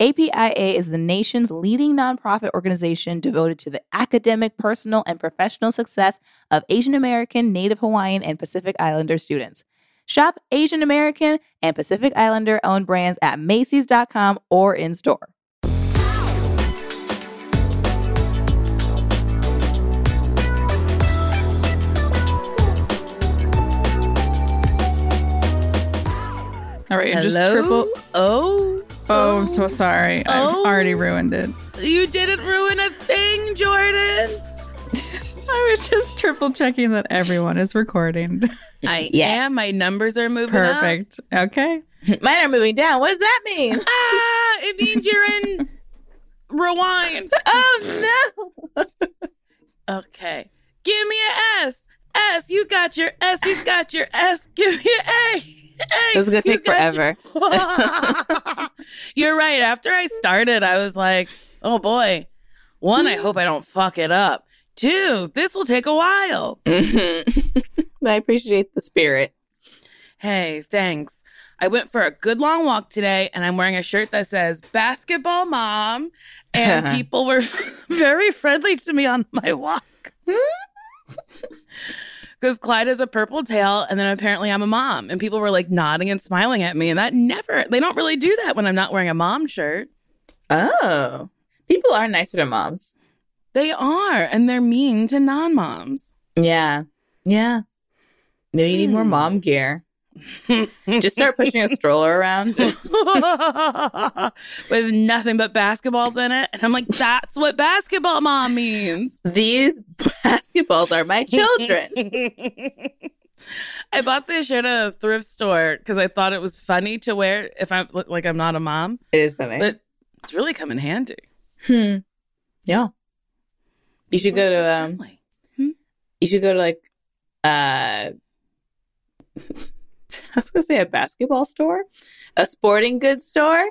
APIA is the nation's leading nonprofit organization devoted to the academic, personal, and professional success of Asian American, Native Hawaiian, and Pacific Islander students. Shop Asian American and Pacific Islander owned brands at Macy's.com or in store. All right, you're just Hello? triple. Oh, Oh, I'm so sorry. Oh. I've already ruined it. you didn't ruin a thing, Jordan. I was just triple checking that everyone is recording. I Yes. am. My numbers are moving up. Perfect. Okay. Mine are moving down. What does that mean? Ah, it means you're in rewind. oh no. Okay. Give me an S. S, you got your S, you got your S. Give me an A. A, This is gonna take forever. your- You're right. After I started, I was like, oh boy. One, I hope I don't fuck it up. Two, this will take a while. Mhm. I appreciate the spirit. Hey, thanks. I went for a good long walk today and I'm wearing a shirt that says basketball mom. And people were very friendly to me on my walk. Because Clyde has a purple tail and then apparently I'm a mom. And people were like nodding and smiling at me. And that never, they don't really do that when I'm not wearing a mom shirt. Oh. People are nicer to moms. They are. And they're mean to non moms. Yeah. Yeah. Maybe you need more Hmm. mom gear. Just start pushing a stroller around. With nothing but basketballs in it. And I'm like, that's what basketball mom means. These basketballs are my children. I bought this shirt at a thrift store because I thought it was funny to wear if I'm like I'm not a mom, It is funny. but it's really come in handy. hmm. Yeah. You should go We're to so um friendly. you should go to like uh I was gonna say a basketball store, a sporting goods store,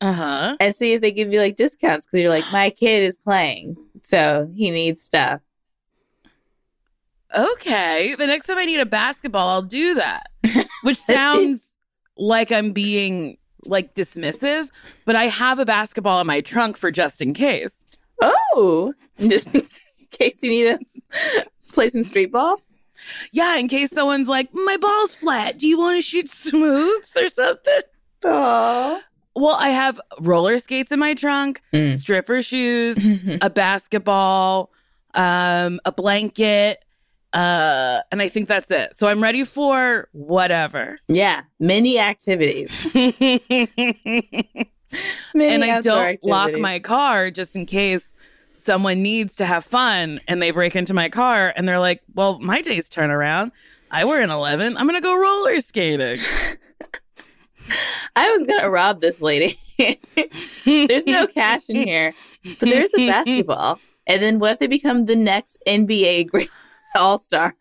uh-huh. and see if they give you like discounts because you're like, my kid is playing, so he needs stuff. Okay. The next time I need a basketball, I'll do that. Which sounds like I'm being like dismissive, but I have a basketball in my trunk for just in case. Oh, just in case you need to play some street ball. Yeah, in case someone's like, my ball's flat. Do you want to shoot some hoops or something? Oh, Well, I have roller skates in my trunk, Mm. stripper shoes, a basketball, um, a blanket, uh, and I think that's it. So I'm ready for whatever. yeah, many activities. Many and I don't lock my car just in case someone needs to have fun and they break into my car and they're like, "Well, my day's turn around. I wear an 11. I'm going to go roller skating." I was gonna rob this lady. There's no cash in here, but there's the basketball. And then what if they become the next NBA great all star?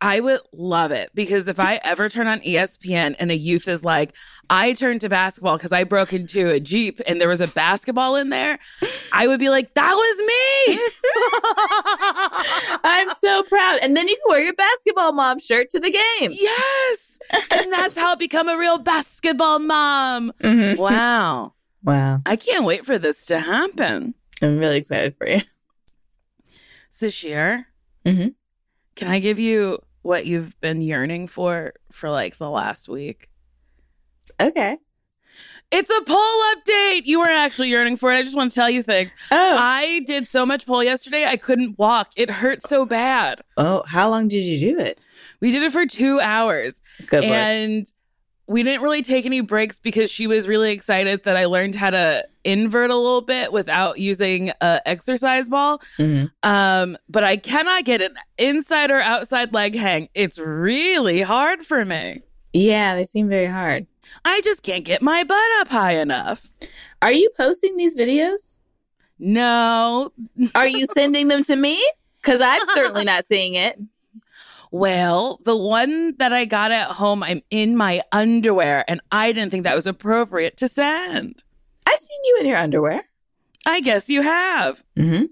I would love it because if I ever turn on ESPN and a youth is like, I turned to basketball because I broke into a Jeep and there was a basketball in there, I would be like, that was me. I'm so proud. And then you can wear your basketball mom shirt to the game. yes. And that's how I become a real basketball mom. Mhm. Wow. Wow. I can't wait for this to happen. I'm really excited for you. Sasheer, Mhm. Can I give you what you've been yearning for for like the last week? Okay. It's a poll update. You weren't actually yearning for it. I just want to tell you things. Oh. I did so much poll yesterday, I couldn't walk. It hurt so bad. oh, how long did you do it? We did it for two hours. Good work. We didn't really take any breaks because she was really excited that I learned how to invert a little bit without using a exercise ball. Mhm. Um, but I cannot get an inside or outside leg hang. It's really hard for me. Yeah, they seem very hard. I just can't get my butt up high enough. Are you posting these videos? No. Are you sending them to me? Because I'm certainly not seeing it. Well, the one that I got at home, I'm in my underwear, and I didn't think that was appropriate to send. I've seen you in your underwear. I guess you have. Mm-hmm.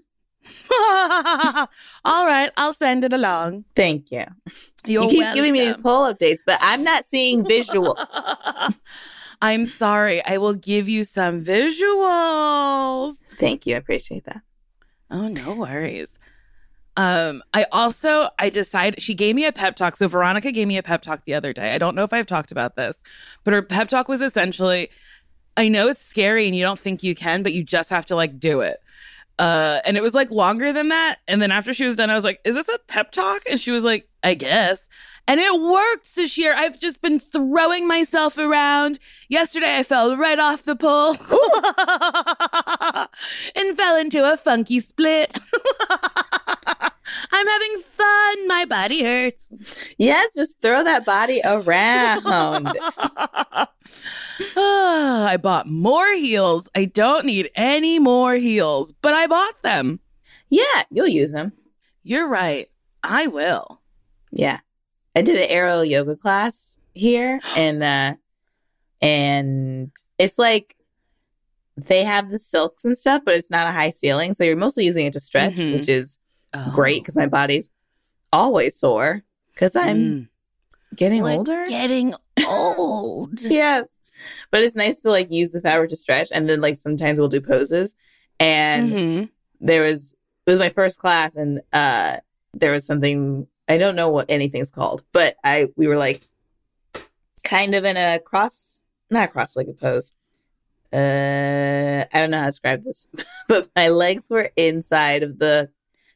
All right, I'll send it along. Thank you. You're you keep giving me these poll updates, but I'm not seeing visuals. I'm sorry. I will give you some visuals. Thank you. I appreciate that. Oh, no worries. Um, I also I decided she gave me a pep talk. So Veronica gave me a pep talk the other day. I don't know if I've talked about this, but her pep talk was essentially I know it's scary and you don't think you can, but you just have to like do it. Uh, and it was like longer than that. And then after she was done, I was like, "Is this a pep talk?" And she was like, "I guess." And it worked, Sasheer. I've just been throwing myself around. Yesterday, I fell right off the pole and fell into a funky split. I'm having fun. My body hurts. Yes, just throw that body around. Ah, I bought more heels. I don't need any more heels, but I bought them. yeah, you'll use them. You're right. I will. Yeah. I did an aerial yoga class here and uh and it's like they have the silks and stuff, but it's not a high ceiling. So you're mostly using it to stretch, Mhm. which is Oh. great because my body's always sore because I'm Mm. getting Like older. Getting old. yes. But it's nice to like use the fabric to stretch. And then like sometimes we'll do poses. And Mhm. there was it was my first class and uh there was something I don't know what anything's called, but I we were like kind of in a cross not cross legged pose. Uh I don't know how to describe this, but my legs were inside of the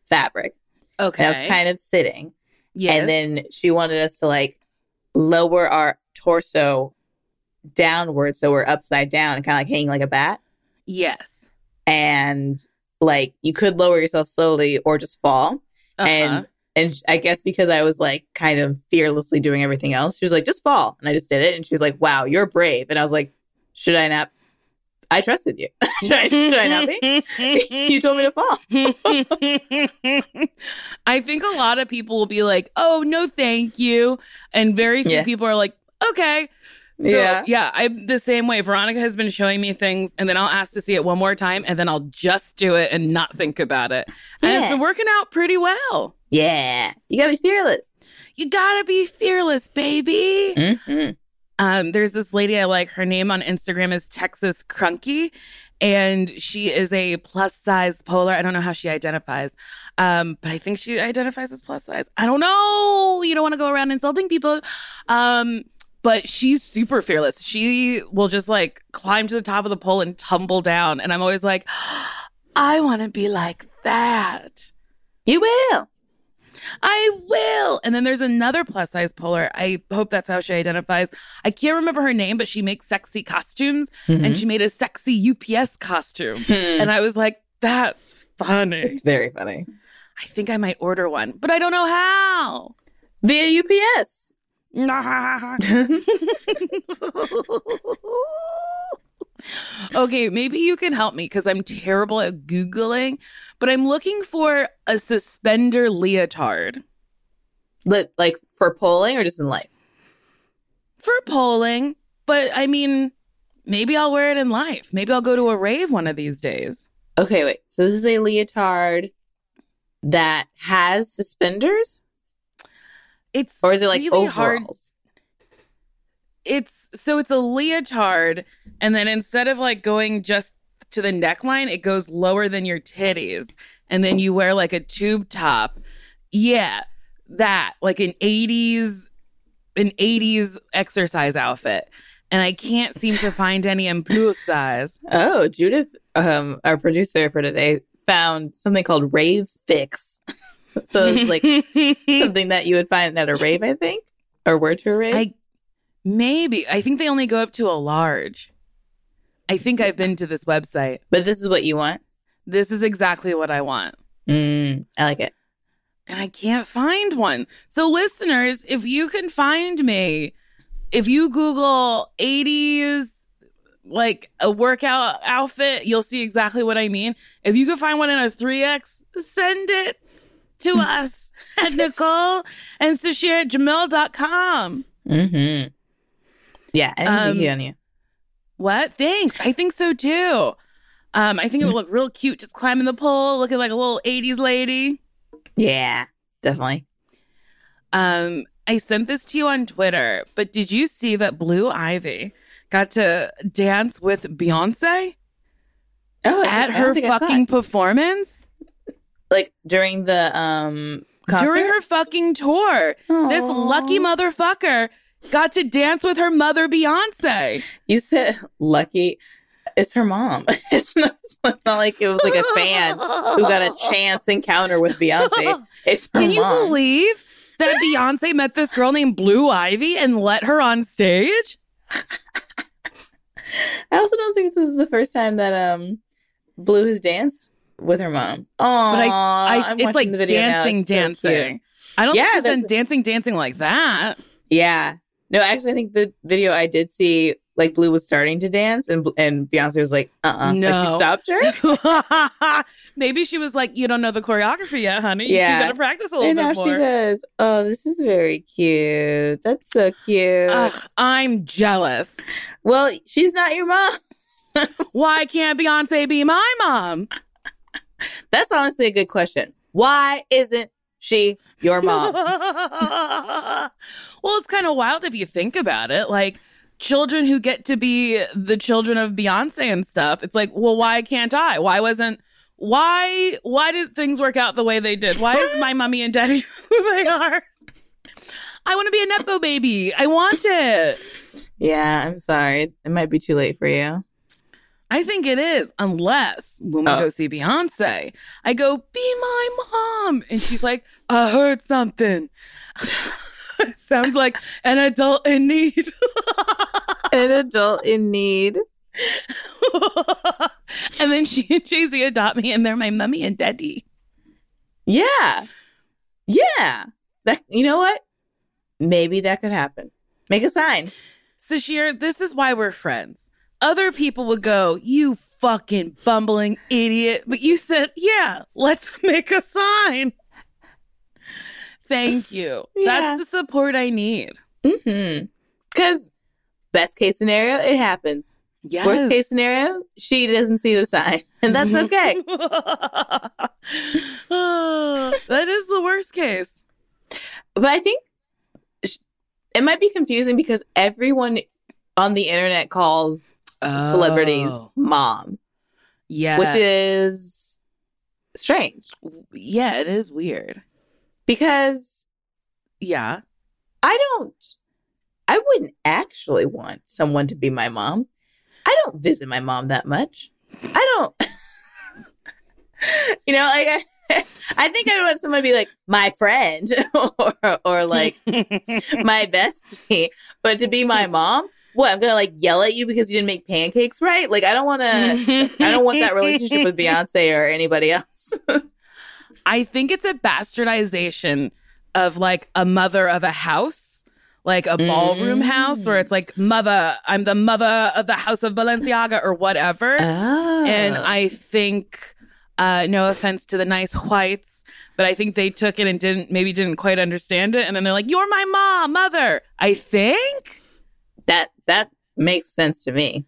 fabric. Okay. And I was kind of sitting. Yeah. And then she wanted us to like lower our torso downward so we're upside down and kind of like hanging like a bat. yes. And like you could lower yourself slowly or just fall. Uh-huh. And and I guess because I was like kind of fearlessly doing everything else, she was like, just fall. And I just did it. And she was like, wow, you're brave. And I was like, should I not? I trusted you. should, I, should I not be? you told me to fall. I think a lot of people will be like, "Oh, no, thank you," and very few Yeah. people are like, "Okay." So, Yeah. yeah, I'm the same way. Veronica has been showing me things, and then I'll ask to see it one more time, and then I'll just do it and not think about it. And it's been working out pretty well. Yeah. You gotta be fearless. You gotta be fearless, baby. Mm-hmm. Um, there's this lady I like. Her name on Instagram is Texas Crunky, and she is a plus size polar. I don't know how she identifies, um, but I think she identifies as plus size. I don't know. You don't want to go around insulting people. Um, but she's super fearless. She will just like climb to the top of the pole and tumble down. And I'm always like, I want to be like that. You will. I will. And then there's another plus size polar. I hope that's how she identifies. I can't remember her name, but she makes sexy costumes and mm-hmm. she made a sexy UPS costume. Hmm. And I was like, that's funny. it's very funny. I think I might order one, but I don't know how. Via UPS. okay, maybe you can help me because I'm terrible at Googling, but I'm looking for a suspender leotard Li- like for polling or just in life? for polling. But I mean, maybe I'll wear it in life. Maybe I'll go to a rave one of these days. Okay, wait. So this is a leotard that has suspenders, It's or is it like really overalls? hard. It's so it's a leotard, and then instead of like going just to the neckline, it goes lower than your titties, and then you wear like a tube top. Yeah. that, like an 80s, an 80s exercise outfit. And I can't seem to find any in plus size. Oh, Judith, um, our producer for today, found something called Rave Fix. so it's like something that you would find at a rave, I think, or were to a rave. I maybe. I think they only go up to a large. I think I've been to this website. but this is what you want. This is exactly what I want. Mm, I like it. and I can't find one. So, listeners, if you can find me, if you Google 80s, like a workout outfit, you'll see exactly what I mean. If you can find one in a 3X, send it to us at Nicole and Sasheer at gmail.com. Mm-hmm. Yeah, I think Um, on you. What? Thanks. I think so too. Um, I think it would look real cute just climbing the pole, looking like a little 80s lady. Yeah, definitely. Um, I sent this to you on Twitter, but did you see that Blue Ivy got to dance with Beyonce Oh, at her fucking performance like during the um concert? during her fucking tour? This lucky motherfucker got to dance with her mother Beyonce. You said lucky. It's her mom. it's, not, it's not like it was like a fan who got a chance encounter with Beyonce. It's Can you mom. believe that Beyonce met this girl named Blue Ivy and let her on stage? I also don't think this is the first time that um Blue has danced with her mom. Oh, But I, it's like dancing, dancing. I don't Yeah, think she's done dancing, dancing like that. Yeah. No, actually, I think the video I did see, like Blue was starting to dance, and and Beyonce was like, "Uh, uh No. like she stopped her. Maybe she was like, "You don't know the choreography yet, honey. Yeah. you gotta practice a little and now bit she more." does. Oh, this is very cute. That's so cute. Ugh, I'm jealous. well, she's not your mom. Why can't Beyonce be my mom? That's honestly a good question. Why isn't she your mom? well, it's kind of wild if you think about it. Like children who get to be the children of Beyonce and stuff. It's like, well, why can't I? Why wasn't? Why? Why did things work out the way they did? Why is my mommy and daddy who they are? I want to be a nepo baby. I want it. yeah, I'm sorry. It might be too late for you. I think it is, unless when we Oh. go see Beyonce, I go, be my mom. And she's like, I heard something. Sounds like an adult in need. An adult in need. and then she and Jay Z adopt me, and they're my mummy and daddy. Yeah. Yeah. That you know what? Maybe that could happen. Make a sign. Sasheer, this is why we're friends. Other people would go, You fucking bumbling idiot. But you said, Yeah, let's make a sign. Thank you. Yeah. That's the support I need. Mm-hmm. Because best case scenario, it happens. Yes. Worst case scenario, she doesn't see the sign. And that's okay. that is the worst case. but I think it might be confusing because everyone on the internet calls celebrities Oh. mom, Yeah. which is strange yeah, it is weird. because Yeah. I don't, I wouldn't actually want someone to be my mom. I don't visit my mom that much. I don't, you know, like I, I think I want someone to be like my friend or, or like my bestie, but to be my mom, what I'm gonna like yell at you because you didn't make pancakes right? Like I don't want to. I don't want that relationship with Beyonce or anybody else. I think it's a bastardization of like a mother of a house, like a ballroom Mm. house, where it's like mother, I'm the mother of the house of Balenciaga or whatever. Oh, And I think, uh, no offense to the nice whites, but I think they took it and didn't maybe didn't quite understand it, and then they're like, "You're my mom, mother." I think. that that makes sense to me.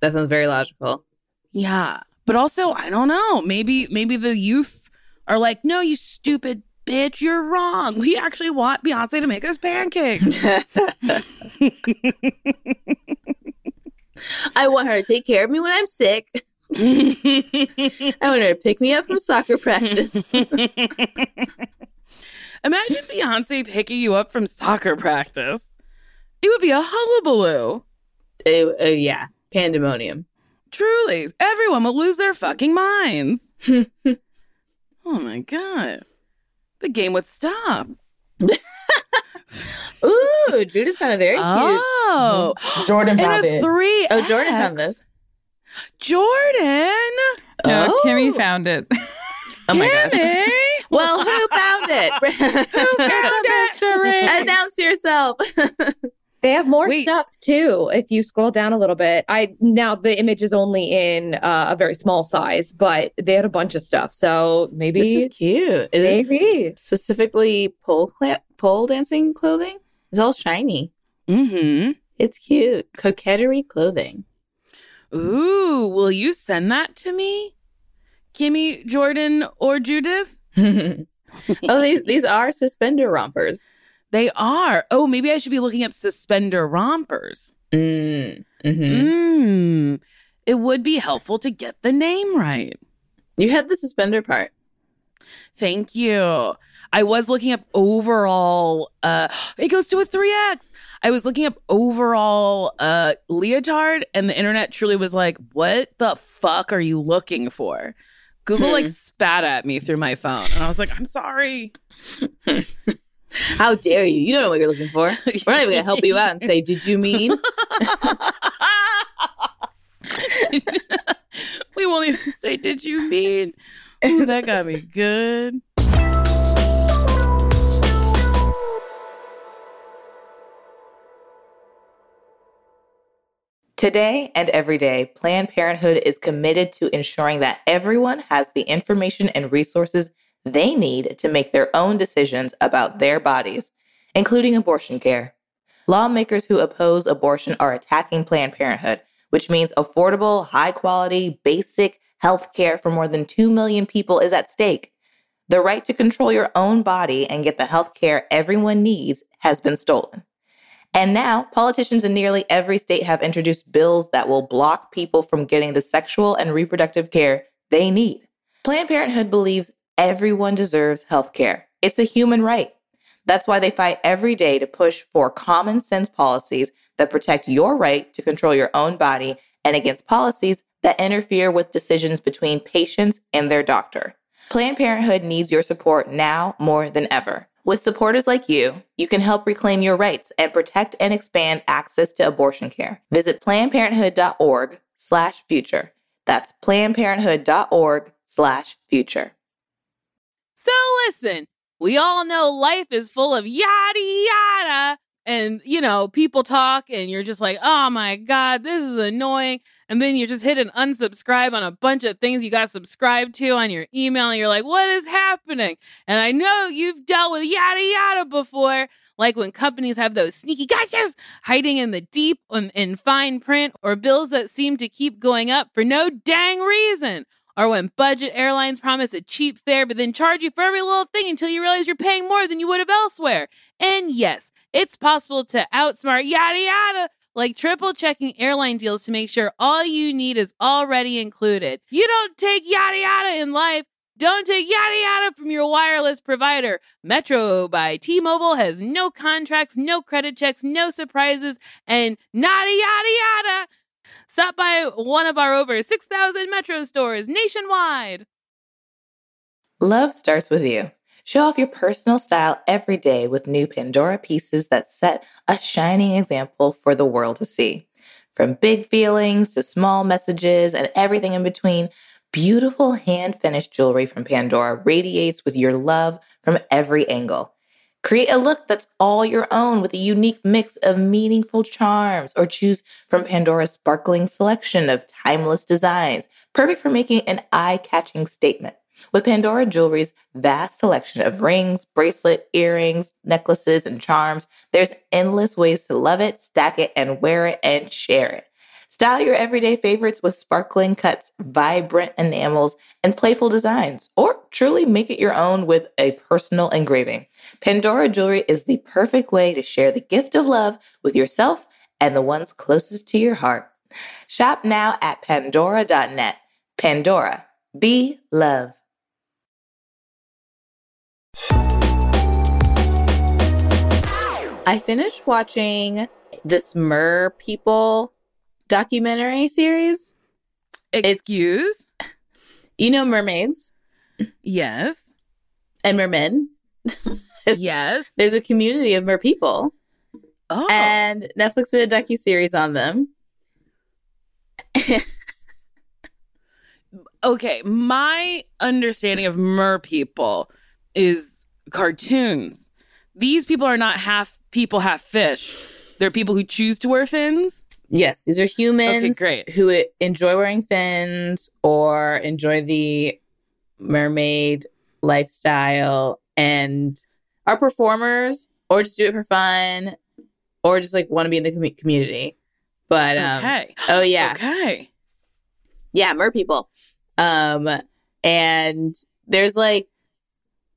That sounds very logical. Yeah. But also, I don't know. Maybe maybe the youth are like, "No, you stupid bitch, you're wrong. We actually want Beyonce to make us pancakes." I want her to take care of me when I'm sick. I want her to pick me up from soccer practice. Imagine Beyonce picking you up from soccer practice. It would be a hullabaloo. Uh, uh, yeah, pandemonium. Truly, everyone will lose their fucking minds. oh my god. The game would stop. Ooh, Judith found a very cute. Oh, Jordan found it. three. Oh, Jordan found this. Jordan. No, oh. Kimmy found it. Oh my god. Well, who found it? Who found it? Mystery. Announce yourself. They have more Wait. stuff too. If you scroll down a little bit, I now the image is only in uh, a very small size, but they had a bunch of stuff. So maybe, this is cute. Is this maybe. specifically pole cla- pole dancing clothing? It's all shiny. Mm-hmm. It's cute. Coquetry clothing. Ooh, will you send that to me? Kimmy, Jordan, or Judith? oh, these these are suspender rompers. They are. Oh, maybe I should be looking up suspender rompers. Mm. hmm Mm. It would be helpful to get the name right. You had the suspender part. Thank you. I was looking up overall uh it goes to a 3x. I was looking up overall uh leotard and the internet truly was like, "What the fuck are you looking for?" Google like Hmm. spat at me through my phone and I was like, "I'm sorry." How dare you? You don't know what you're looking for. We're not even gonna help you out and say, "Did you mean?" we won't even say, Did you mean? Ooh, that got me good. Today and every day, Planned Parenthood is committed to ensuring that everyone has the information and resources they need to make their own decisions about their bodies, including abortion care. Lawmakers who oppose abortion are attacking Planned Parenthood, which means affordable, high quality, basic health care for more than 2 million people is at stake. The right to control your own body and get the health care everyone needs has been stolen. And now, politicians in nearly every state have introduced bills that will block people from getting the sexual and reproductive care they need. Planned Parenthood believes everyone deserves health care. It's a human right. That's why they fight every day to push for common sense policies that protect your right to control your own body and against policies that interfere with decisions between patients and their doctor. Planned Parenthood needs your support now more than ever. With supporters like you, you can help reclaim your rights and protect and expand access to abortion care. Visit plannedparenthood.org slash future. That's plannedparenthood.org slash future. So listen, we all know life is full of yada yada. And, you know, people talk and you're just like, oh my God, this is annoying. And then you just hit an unsubscribe on a bunch of things you got subscribed to on your email. And you're like, what is happening? And I know you've dealt with yada yada before, like when companies have those sneaky gotchas hiding in the deep and in fine print, or bills that seem to keep going up for no dang reason. Or when budget airlines promise a cheap fare but then charge you for every little thing until you realize you're paying more than you would have elsewhere. And yes, it's possible to outsmart yada yada, like triple checking airline deals to make sure all you need is already included. You don't take yada yada in life. Don't take yada yada from your wireless provider. Metro by T Mobile has no contracts, no credit checks, no surprises, and nada yada yada. Stop by one of our over 6,000 Metro stores nationwide. Love starts with you. Show off your personal style every day with new Pandora pieces that set a shining example for the world to see. From big feelings to small messages and everything in between, beautiful hand finished jewelry from Pandora radiates with your love from every angle. Create a look that's all your own with a unique mix of meaningful charms, or choose from Pandora's sparkling selection of timeless designs, perfect for making an eye catching statement. With Pandora Jewelry's vast selection of rings, bracelet, earrings, necklaces, and charms, there's endless ways to love it, stack it, and wear it and share it. Style your everyday favorites with sparkling cuts, vibrant enamels, and playful designs, or truly make it your own with a personal engraving. Pandora Jewelry is the perfect way to share the gift of love with yourself and the ones closest to your heart. Shop now at pandora.net. Pandora, be love. I finished watching this MerPeople documentary series. Excuse? You know mermaids yes. and mermen. There's- Yes. There's a community of mer people, Oh. and Netflix did a docu series on them. okay, my understanding of mer people is cartoons. These people are not half people, half fish. They're people who choose to wear fins. Yes, these are humans Okay, great. who enjoy wearing fins or enjoy the mermaid lifestyle and are performers or just do it for fun or just like want to be in the commu- community. But um, Okay. oh yeah, Okay. yeah, mer people. Um, and there's like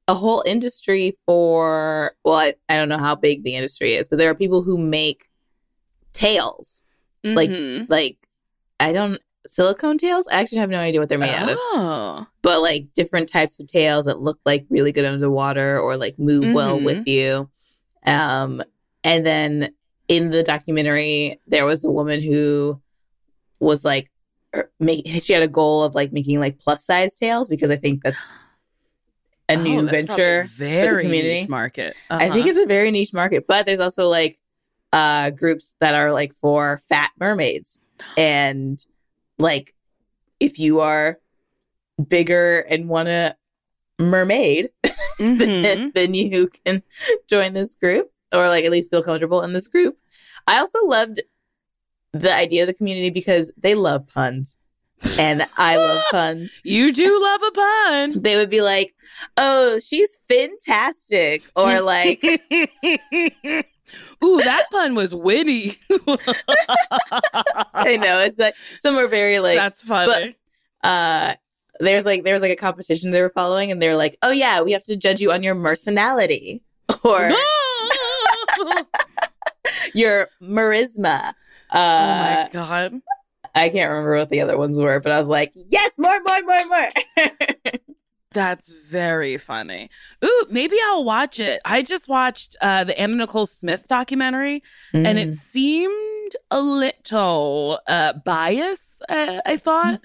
a whole industry for well, I, I don't know how big the industry is, but there are people who make tails Like- Mhm. like I don't silicone tails. I actually have no idea what they're made out of, Oh. but like different types of tails that look like really good underwater or like move well Mhm. with you. Um, and then in the documentary, there was a woman who was like, er, make she had a goal of like making like plus size tails because I think that's a Oh, new that's venture. very community. niche market. I think Uh-huh. it's a very niche market, but there's also like uh groups that are like for fat mermaids. And like if you are bigger and want a mermaid, Mhm. then, then you can join this group or like at least feel comfortable in this group. I also loved the idea of the community because they love puns. And I love puns. you do love a pun. They would be like, "Oh, she's fantastic," or like, Ooh, that pun was witty. I know it's like some are very like That's funny. uh there's like there's like a competition they were following and they're like, "Oh yeah, we have to judge you on your mercenality or your charisma." oh Uh my god. I can't remember what the other ones were, but I was like, "Yes, more, more, more, more." That's very funny. Ooh, maybe I'll watch it. I just watched uh, the Anna Nicole Smith documentary, and Mm-hmm. it seemed a little uh, bias. Uh, I thought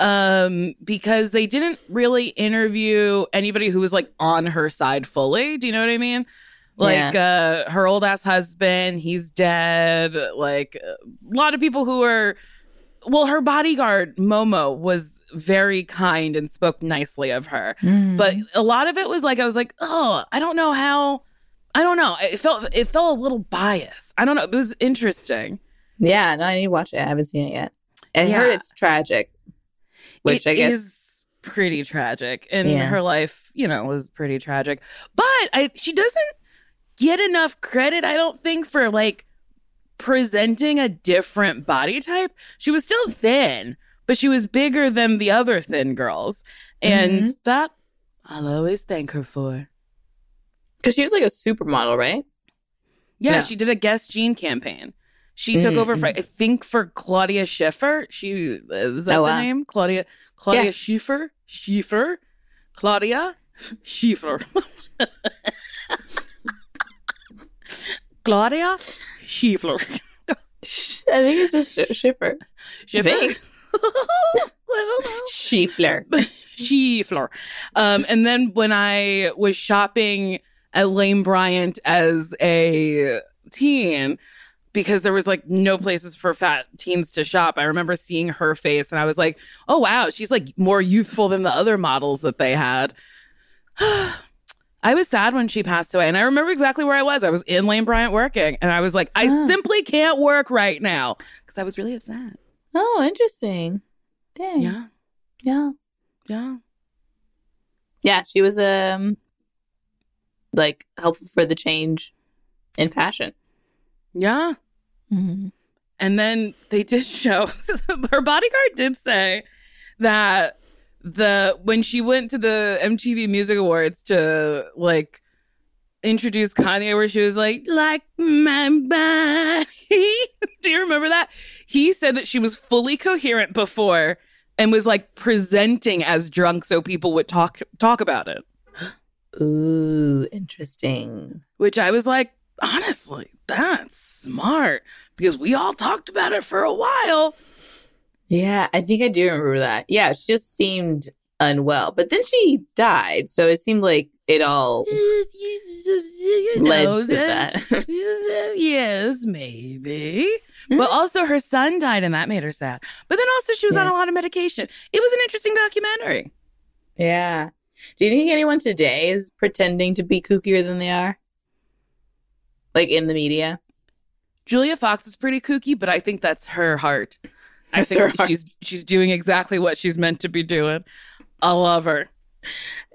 um, because they didn't really interview anybody who was like on her side fully. Do you know what I mean? Like uh, her old ass husband, he's dead. Like a lot of people who are, well, her bodyguard Momo was very kind and spoke nicely of her Mm-hmm. but a lot of it was like I was like, oh, I don't know how. I don't know. It felt it felt a little biased. I don't know. It was interesting. yeah, no, I need to watch it. I haven't seen it yet. I Yeah. heard it's tragic, which It I guess is pretty tragic, and Yeah. her life, you know, was pretty tragic. But I, she doesn't get enough credit. I don't think for like presenting a different body type. She was still thin, but she was bigger than the other thin girls, and Mm-hmm. that I'll always thank her for. because she was like a supermodel, right? Yeah, Yeah. she did a Guess Jean campaign. She took Mhm, over for I think for Claudia Schiffer. She is that Oh, the wow. name? Claudia Claudia Yeah. Schiffer? Schiffer? Claudia Schiffer. Claudia Schiffer. I think it's just Sch- Schiffer. Schiffer. think. I don't know. Schiefler. Schiefler. Um, and then when I was shopping at Lane Bryant as a teen, because there was like no places for fat teens to shop, I remember seeing her face and I was like, oh wow, she's like more youthful than the other models that they had. I was sad when she passed away, and I remember exactly where I was. I was in Lane Bryant working, and I was like, I Oh. simply can't work right now because I was really upset. Oh, interesting. Dang. Yeah, Yeah. yeah. Yeah, she was um like helpful for the change in fashion. Yeah. Mm-hmm. And then they did show her bodyguard did say that the when she went to the MTV Music Awards to like introduce Kanye where she was like like my body. Do you remember that? He said that she was fully coherent before and was like presenting as drunk so people would talk talk about it. Ooh, interesting. Which I was like, honestly, that's smart because we all talked about it for a while. Yeah, I think I do remember that. Yeah, she just seemed unwell, but then she died, so it seemed like it all You led to that. yes, maybe. Hmm? But also, her son died, and that made her sad. But then also, she was on a lot of medication. It was an interesting documentary. yeah. Do you think anyone today is pretending to be kookier than they are? Like in the media? Julia Fox is pretty kooky, but I think that's her heart. I think she's she's doing exactly what she's meant to be doing. I love her.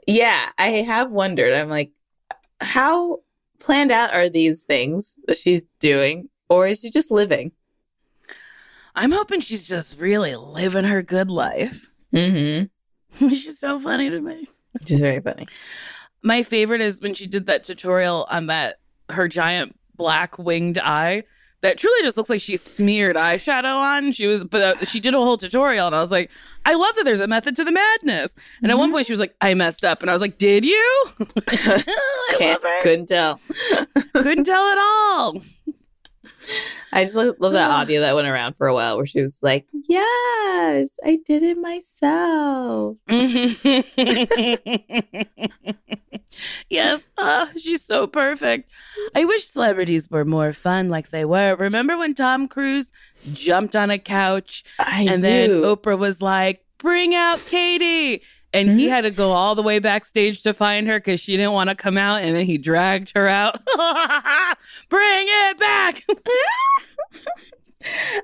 Yeah, I have wondered. I'm like, how planned out are these things that she's doing? Or is she just living? I'm hoping she's just really living her good life. Mm-hmm. she's so funny to me. She's very funny. My favorite is when she did that tutorial on that her giant black winged eye that truly just looks like she smeared eyeshadow on. She was, but uh, she did a whole tutorial, and I was like, I love that there's a method to the madness. And at one point, she was like, I messed up, and I was like, Did you? I Can't, love her. couldn't tell. Couldn't tell at all. I just love, love that audio that went around for a while where she was like, Yes, I did it myself. yes, uh, she's so perfect. I wish celebrities were more fun like they were. Remember when Tom Cruise jumped on a couch I and then Oprah was like, "Bring out Katie." And he Mhm. had to go all the way backstage to find her because she didn't want to come out, and then he dragged her out. Bring it back!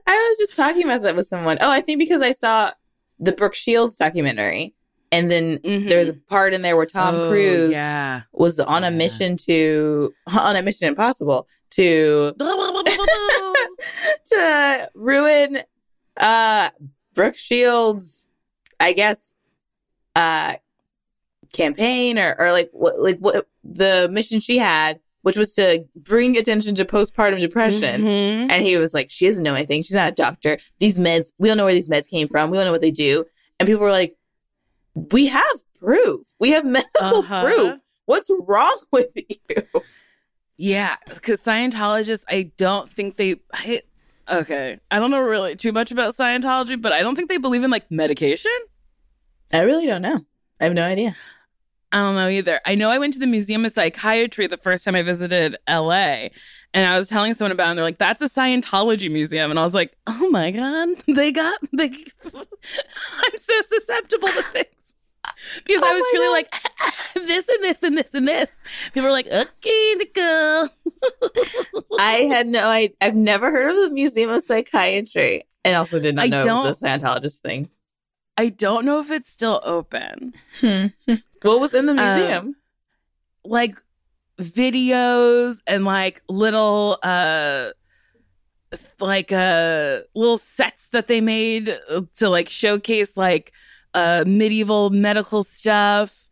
I was just talking about that with someone. Oh, I think because I saw the Brooke Shields documentary. And then there's a part in there where Tom Oh, Cruise yeah. was on Yeah. a mission to on a mission impossible to to ruin uh Brooke Shields I guess uh campaign or or like what like what the mission she had which was to bring attention to postpartum depression Mhm. and he was like she doesn't know anything she's not a doctor these meds we don't know where these meds came from we don't know what they do and people were like we have proof we have medical Uh-huh. proof what's wrong with you Yeah, because Scientologists, I don't think they. I, okay, I don't know really too much about Scientology, but I don't think they believe in like medication. I really don't know. I have no idea. I don't know either. I know I went to the Museum of Psychiatry the first time I visited LA, and I was telling someone about it, and they're like, that's a Scientology museum. And I was like, oh my God, they got, they, I'm so susceptible to things. Because I Oh was my truly God. like, this and this and this and this. People were like, okay, Nicole. I had no I I've never heard of the Museum of Psychiatry. And also did not I know was a Scientologist thing. I don't know if it's still open. what was in the Um, museum? like videos and like little uh like uh little sets that they made uh, to like showcase like uh medieval medical stuff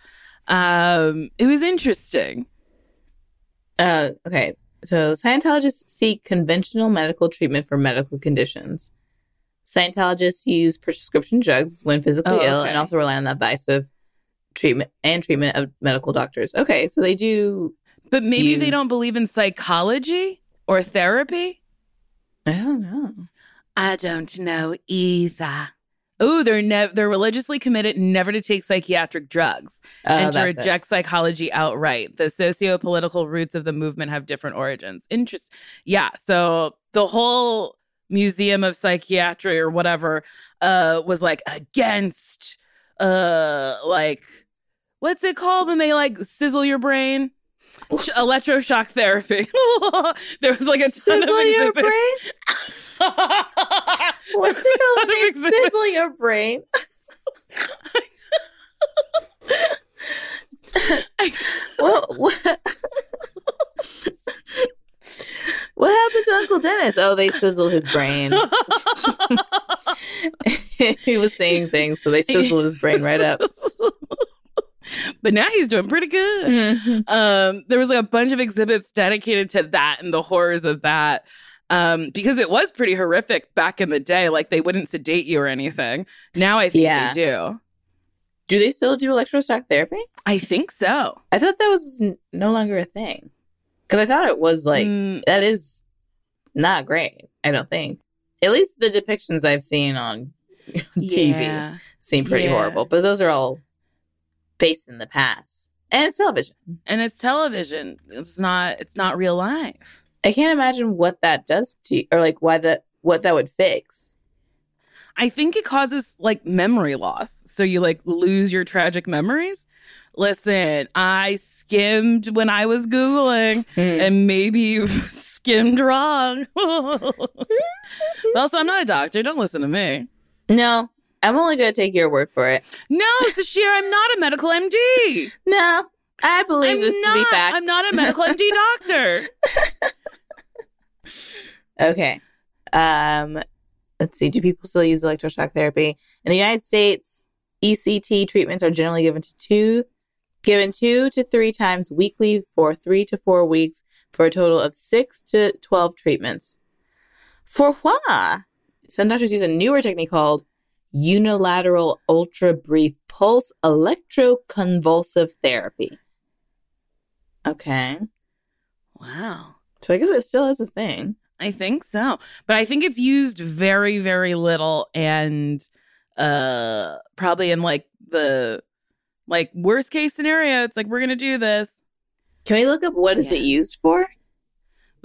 um it was interesting uh okay. So Scientologists seek conventional medical treatment for medical conditions. Scientologists use prescription drugs when physically Oh, ill okay. and also rely on the advice of treatment and treatment of medical doctors. Okay, so they do but maybe they don't believe in psychology or therapy I don't know. i don't know either Oh, they're never they're religiously committed never to take psychiatric drugs. Oh, and to that's it. reject psychology outright. The socio-political roots of the movement have different origins. Interest. Yeah. So the whole Museum of Psychiatry or whatever uh was like against uh like what's it called when they like sizzle your brain? Sh- electroshock therapy. there was like a ton Sizzle of your brain? What's it called? when Ton They sizzle your brain. well, what? What happened to Uncle Dennis? Oh, they sizzled his brain. he was saying things, so they sizzled his brain right up. but now he's doing pretty good. um, there was like a bunch of exhibits dedicated to that and the horrors of that. Um, because it was pretty horrific back in the day. Like they wouldn't sedate you or anything. Now I think Yeah. they do. Do they still do electroshock therapy? I think so. I thought that was n- no longer a thing. Because I thought it was like, Mm, that is not great. I don't think. At least the depictions I've seen on TV yeah. seem pretty Yeah. horrible, but those are all based in the past. And it's television. and it's television. It's not. It's not real life. I can't imagine what that does to you, or like why that what that would fix. I think it causes like memory loss. So you like lose your tragic memories. Listen, I skimmed when I was Googling Hmm. and maybe you skimmed wrong. also, I'm not a doctor. Don't listen to me. No, I'm only going to take your word for it. No, Sasheer, I'm not a medical MD. No, I believe I'm this not, to be fact. I'm not a medical MD doctor. Okay. Um, let's see. Do people still use electroshock therapy in the United States? ECT treatments are generally given to two, given two to three times weekly for three to four weeks for a total of six to twelve treatments. For what? Some doctors use a newer technique called unilateral ultra brief pulse electroconvulsive therapy. Okay. Wow. So I guess it still is a thing. I think so. But I think it's used very, very little and uh probably in like the like worst case scenario, it's like we're gonna do this. Can we look up what is Yeah. it used for?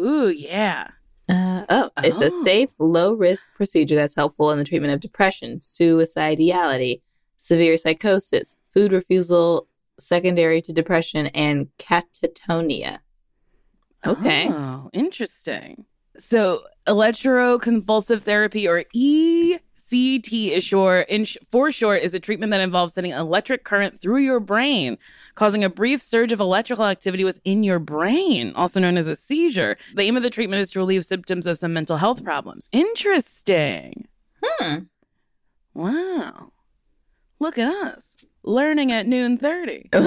Ooh, yeah. Uh, oh, it's a Oh. safe, low risk procedure that's helpful in the treatment of depression, suicidality, severe psychosis, food refusal secondary to depression, and catatonia. Okay. Oh, interesting. So electroconvulsive therapy or ECT is short in sh- for short is a treatment that involves sending electric current through your brain, causing a brief surge of electrical activity within your brain, also known as a seizure. The aim of the treatment is to relieve symptoms of some mental health problems. Interesting. Hmm. Wow. Look at us. Learning at noon 30.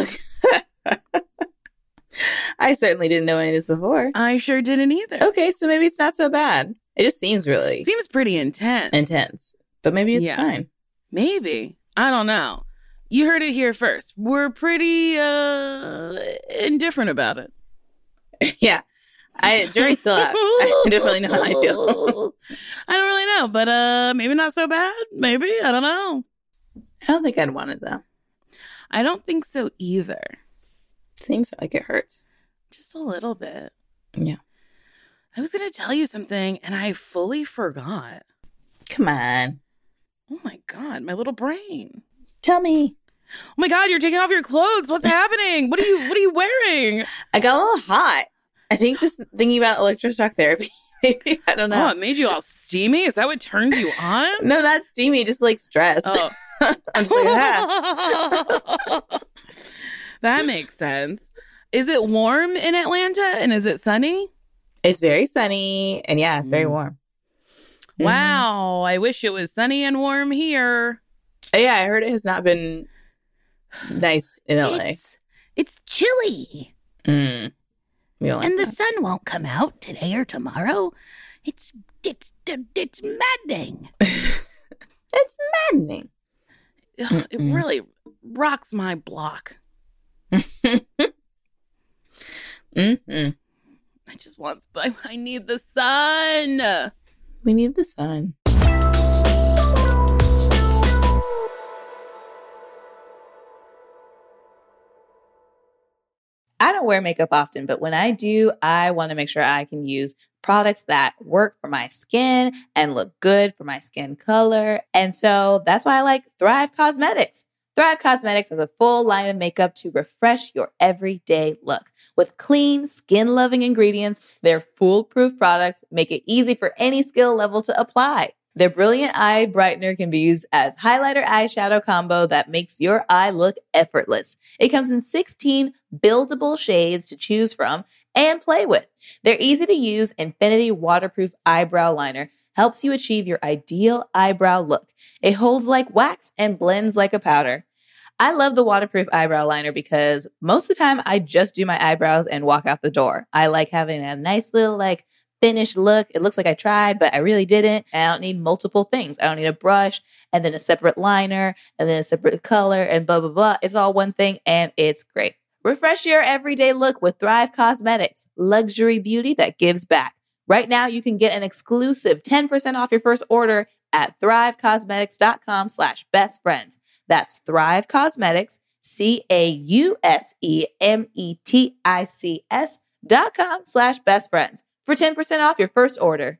I certainly didn't know any of this before. I sure didn't either. Okay, so maybe it's not so bad. It just seems really Seems pretty intense. intense, but maybe it's Yeah. fine. Maybe. I don't know. You heard it here first. We're pretty uh indifferent about it. yeah. I jury's still out. I don't really know how I feel. I don't really know, but uh maybe not so bad. Maybe. I don't know. I don't think I'd want it though. I don't think so either. Seems like it hurts. Just a little bit. Yeah. I was gonna tell you something and I fully forgot. Come on. Oh my god, my little brain. Tell me. Oh my god, you're taking off your clothes. What's happening? What are you what are you wearing? I got a little hot. I think just thinking about electroshock therapy. Maybe I don't know. Oh, it made you all steamy? Is that what turned you on? no, not steamy, just like stressed. Oh. I'm just like, ah. that makes sense. Is it warm in Atlanta and is it sunny? It's very sunny and yeah, it's very Mm. warm. Mhm. Wow, I wish it was sunny and warm here. Yeah, I heard it has not been nice in LA. It's, it's chilly, Mm. Like and the that. sun won't come out today or tomorrow. It's it's it's maddening. it's maddening. Ugh, it really rocks my block. Mm-mm. I just want, I, I need the sun. We need the sun. I don't wear makeup often, but when I do, I want to make sure I can use products that work for my skin and look good for my skin color. And so that's why I like Thrive Causemetics. Thrive Causemetics has a full line of makeup to refresh your everyday look. With clean, skin loving ingredients, their foolproof products make it easy for any skill level to apply. Their brilliant eye brightener can be used as highlighter eyeshadow combo that makes your eye look effortless. It comes in 16 buildable shades to choose from and play with. Their easy to use Infinity waterproof eyebrow liner helps you achieve your ideal eyebrow look. It holds like wax and blends like a powder. I love the waterproof eyebrow liner because most of the time I just do my eyebrows and walk out the door. I like having a nice little like finished look. It looks like I tried, but I really didn't. I don't need multiple things. I don't need a brush and then a separate liner and then a separate color and blah, blah, blah. It's all one thing and it's great. Refresh your everyday look with Thrive Causemetics, luxury beauty that gives back. Right now, you can get an exclusive 10% off your first order at thrivecausemetics.com slash best friends. That's Thrive Causemetics, C-A-U-S-E-M-E-T-I-C-S dot com slash best friends for 10% off your first order.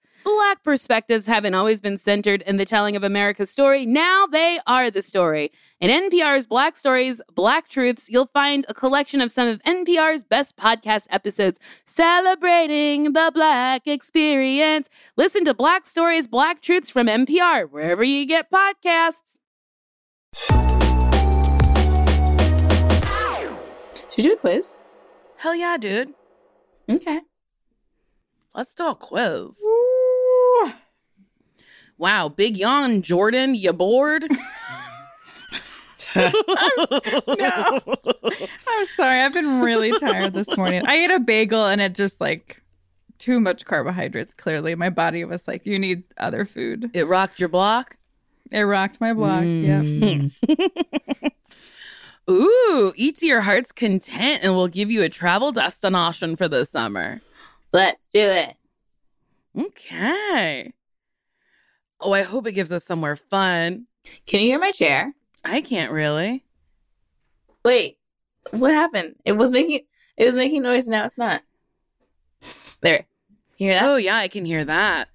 Black perspectives haven't always been centered in the telling of America's story. Now they are the story. In NPR's Black Stories, Black Truths, you'll find a collection of some of NPR's best podcast episodes celebrating the Black experience. Listen to Black Stories, Black Truths from NPR, wherever you get podcasts. Should we do a quiz? Hell yeah, dude. Okay. Let's do a quiz. Wow, big yawn, Jordan. You bored? No. I'm sorry. I've been really tired this morning. I ate a bagel and it just like too much carbohydrates. Clearly, my body was like, "You need other food." It rocked your block. It rocked my block. Mm. Yeah. Ooh, eat to your heart's content and we'll give you a travel destination for the summer. Let's do it. Okay. Oh, I hope it gives us somewhere fun. Can you hear my chair? I can't really. Wait, what happened? It was making it was making noise. Now it's not. There, you hear that? Oh, yeah, I can hear that.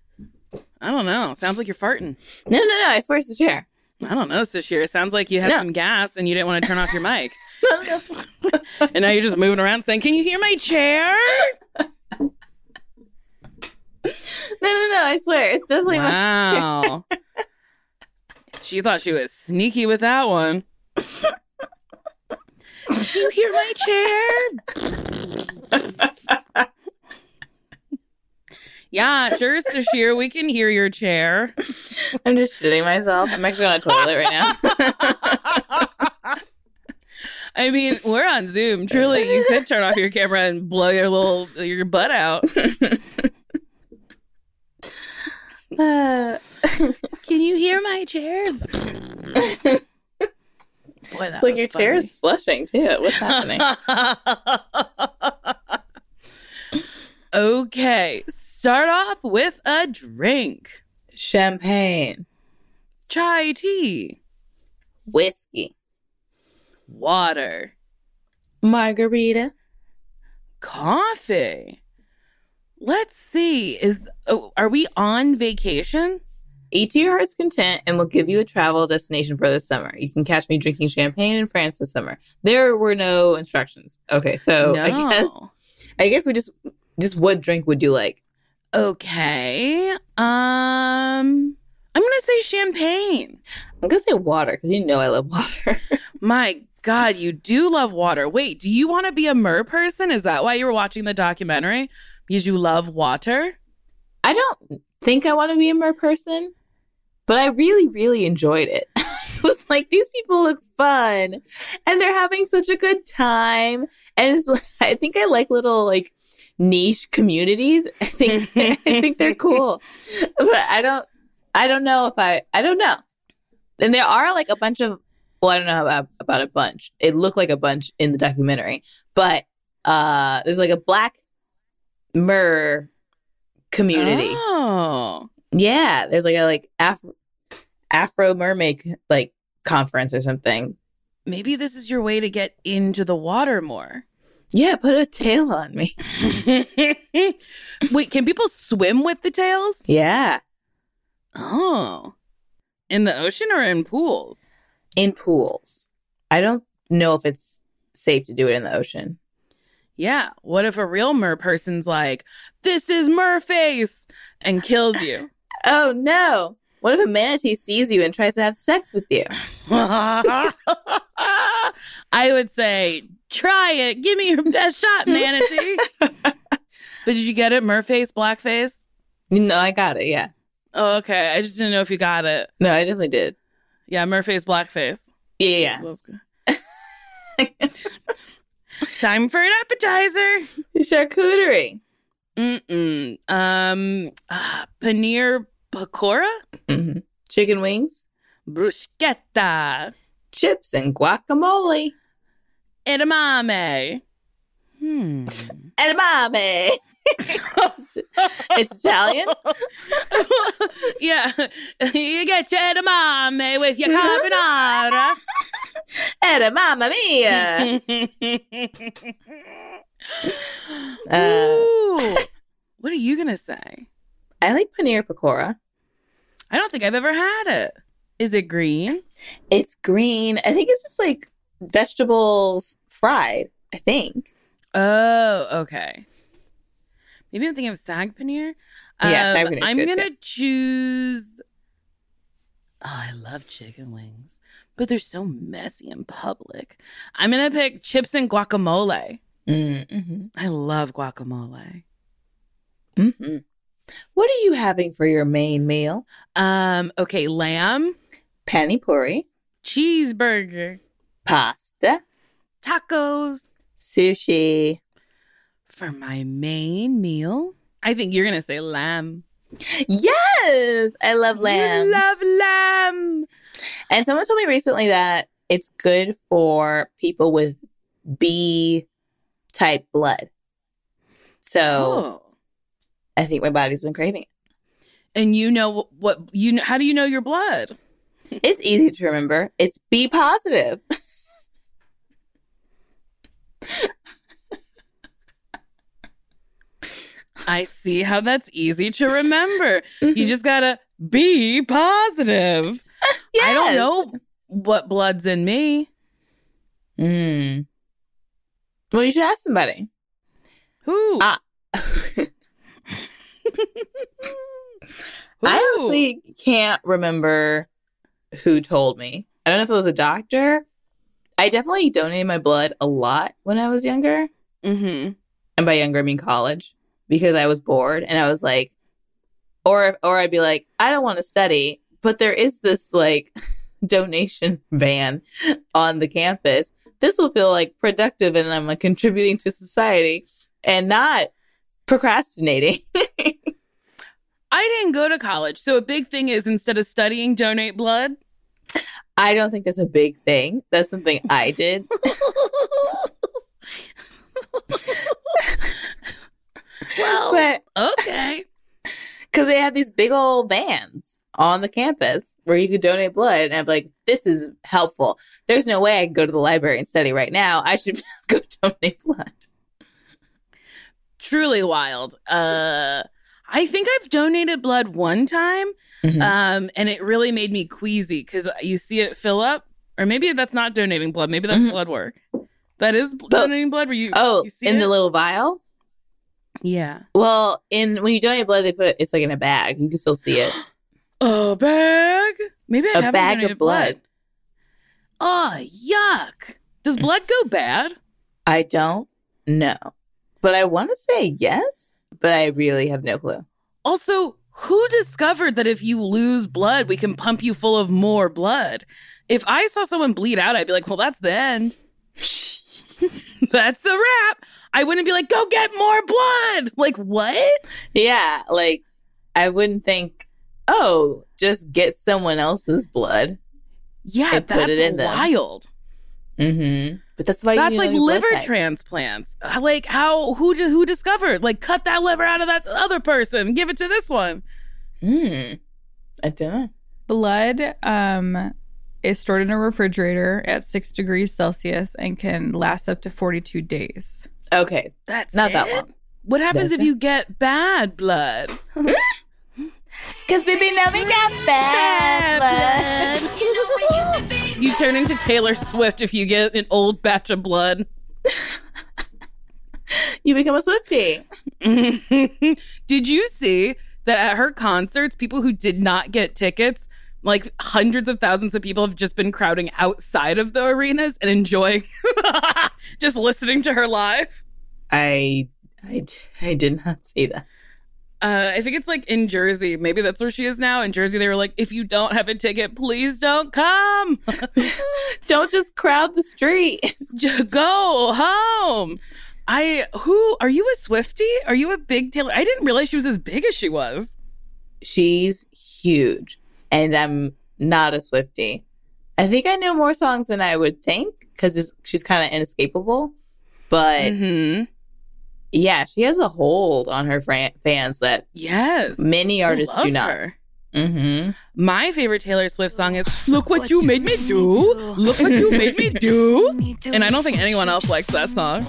I don't know. Sounds like you're farting. No, no, no! I swear it's the chair. I don't know, Sasheer. It sounds like you had No. some gas and you didn't want to turn off your mic. No, no. and now you're just moving around saying, Can you hear my chair? No, no, no! I swear it's definitely my chair. Wow. she thought she was sneaky with that one. Can you hear my chair? yeah, sure, Sasheer. We can hear your chair. I'm just shitting myself. I'm actually on a toilet right now. I mean, we're on Zoom. Truly, you could turn off your camera and blow your little your butt out. Uh, Can you hear my chair? Boy, it's like your chair is flushing too. What's happening? okay, start off with a drink. Champagne, Chai tea, whiskey, water, margarita, coffee. Let's see. Is oh, are we on vacation? Eat to your heart's content, and we'll give you a travel destination for the summer. You can catch me drinking champagne in France this summer. There were no instructions. Okay, so I guess I guess we just just what drink would you like? Okay. Um I'm to say champagne. I'm gonna say water because you know I love water. My god, you do love water. Wait, do you want to be a mer person? Is that why you were watching the documentary? Because you love water? I don't think I want to be a mer person, but I really, really enjoyed it. it was like these people look fun, and they're having such a good time. And it's, like- I think I like little like niche communities. I think I think they're cool, but I don't. I don't know if I. I don't know. And there are like a bunch of. Well, I don't know about, about a bunch. It looked like a bunch in the documentary, but uh there's like a black mer community. Oh. Yeah, there's like a like Afro Afro mermaid like conference or something. Maybe this is your way to get into the water more. Yeah, put a tail on me. Wait, can people swim with the tails? Yeah, Oh. In the ocean or in pools? in pools. I don't know if it's safe to do it in the ocean. Yeah. What if a real mer person's like, this is Merface and kills you? Oh no. What if a manatee sees you and tries to have sex with you? I would say, try it. Give me your best shot, manatee. but did you get it? Merface, blackface? No, I got it. Yeah. Oh, okay. I just didn't know if you got it. No, I definitely did. Yeah, Merface, blackface. Yeah, yeah. That was good. Time for an appetizer. Charcuterie. Mm-mm. Um, uh, paneer pakora, hmm Chicken wings, bruschetta, chips, and guacamole. edamame. Hmm. Edamame. It's Italian. yeah, you get your edamame with your carbonara. Edamame mia. Uh, Ooh. what are you gonna say? I like paneer pakora. I don't think I've ever had it. Is it green? It's green. I think it's just like vegetables fried. I think. Oh, okay. Maybe I'm thinking of sag paneer. Yeah, Um, sag paneer's I'm good, gonna choose. Oh, I love chicken wings, but they're so messy in public. I'm gonna pick chips and guacamole. Mm-hmm. I love guacamole. Mm-hmm. What are you having for your main meal? Um, okay, lamb, Pani puri, cheeseburger, pasta, tacos sushi. For my main meal. I think you're gonna say lamb. Yes, I love lamb. You love lamb. and someone told me recently that it's good for people with B type blood. So Oh. I think my body's been craving it. And you know what you know, how do you know your blood? It's easy to remember. It's B positive. I see how that's easy to remember. Mm-hmm. You just gotta be positive. I don't know what blood's in me. Mm. Well, you should ask somebody. Who? Ah. Who? I honestly can't remember who told me. I don't know if it was a doctor. I definitely donated my blood a lot when I was younger. Mm-hmm. And by younger, I mean college because I was bored and I was like, or, or I'd be like, I don't want to study, but there is this like donation van on the campus. This will feel like productive and I'm like contributing to society and not procrastinating. I didn't go to college, so a big thing is instead of studying, donate blood. I don't think that's a big thing. That's something I did. well, But okay. because they have these big old vans on the campus where you could donate blood. And I'm like, this is helpful. There's no way I could go to the library and study right now. I should go donate blood. Truly wild. Uh, I think I've donated blood one time, Mhm. um, and it really made me queasy because you see it fill up, or maybe that's not donating blood. Maybe that's Mhm. blood work. That is Both. donating blood. Where you Oh, you see in it? the little vial? Yeah Well, in when you donate blood, they put it, it's like in a bag. You can still see it. a bag. Maybe I A bag of donated blood. Oh yuck! Does blood go bad? I don't know. But I want to say yes, but I really have no clue. Also, who discovered that if you lose blood, we can pump you full of more blood? If I saw someone bleed out, I'd be like, well, that's the end. that's a wrap. I wouldn't be like, go get more blood. Like, what? Yeah, like I wouldn't think, oh, just get someone else's blood. Yeah, And put that's it in wild. Mm-hmm. But that's why That's you like your liver type. transplants. Uh, Like, how, who, di- who discovered? Like, cut that liver out of that other person, give it to this one. Mm. I don't know. Blood um, is stored in a refrigerator at six degrees Celsius and can last up to 42 days. Okay, That's not that long. What happens That's if it. you get bad blood? Because baby, now we got bad blood. You turn into Taylor Swift if you get an old batch of blood. you become a Swifty. did you see that at her concerts, people who did not get tickets, like hundreds of thousands of people have just been crowding outside of the arenas and enjoying just listening to her live? I, I, I did not see that. Uh, I think it's like in Jersey. Maybe that's where she is now. In Jersey, they were like, if you don't have a ticket, please don't come. Don't just crowd the street. Just go home. I who are you a Swifty? Are you a big Taylor? I didn't realize she was as big as she was. She's huge, and I'm not a Swifty. I think I know more songs than I would think because she's kind of inescapable. But Mm-hmm. yeah, she has a hold on her fran- fans that Yes. many artists love do not. her. Mm-hmm. My favorite Taylor Swift song is Look What You Made Me Do. Look What You Made Me Do. And I don't think anyone else likes that song.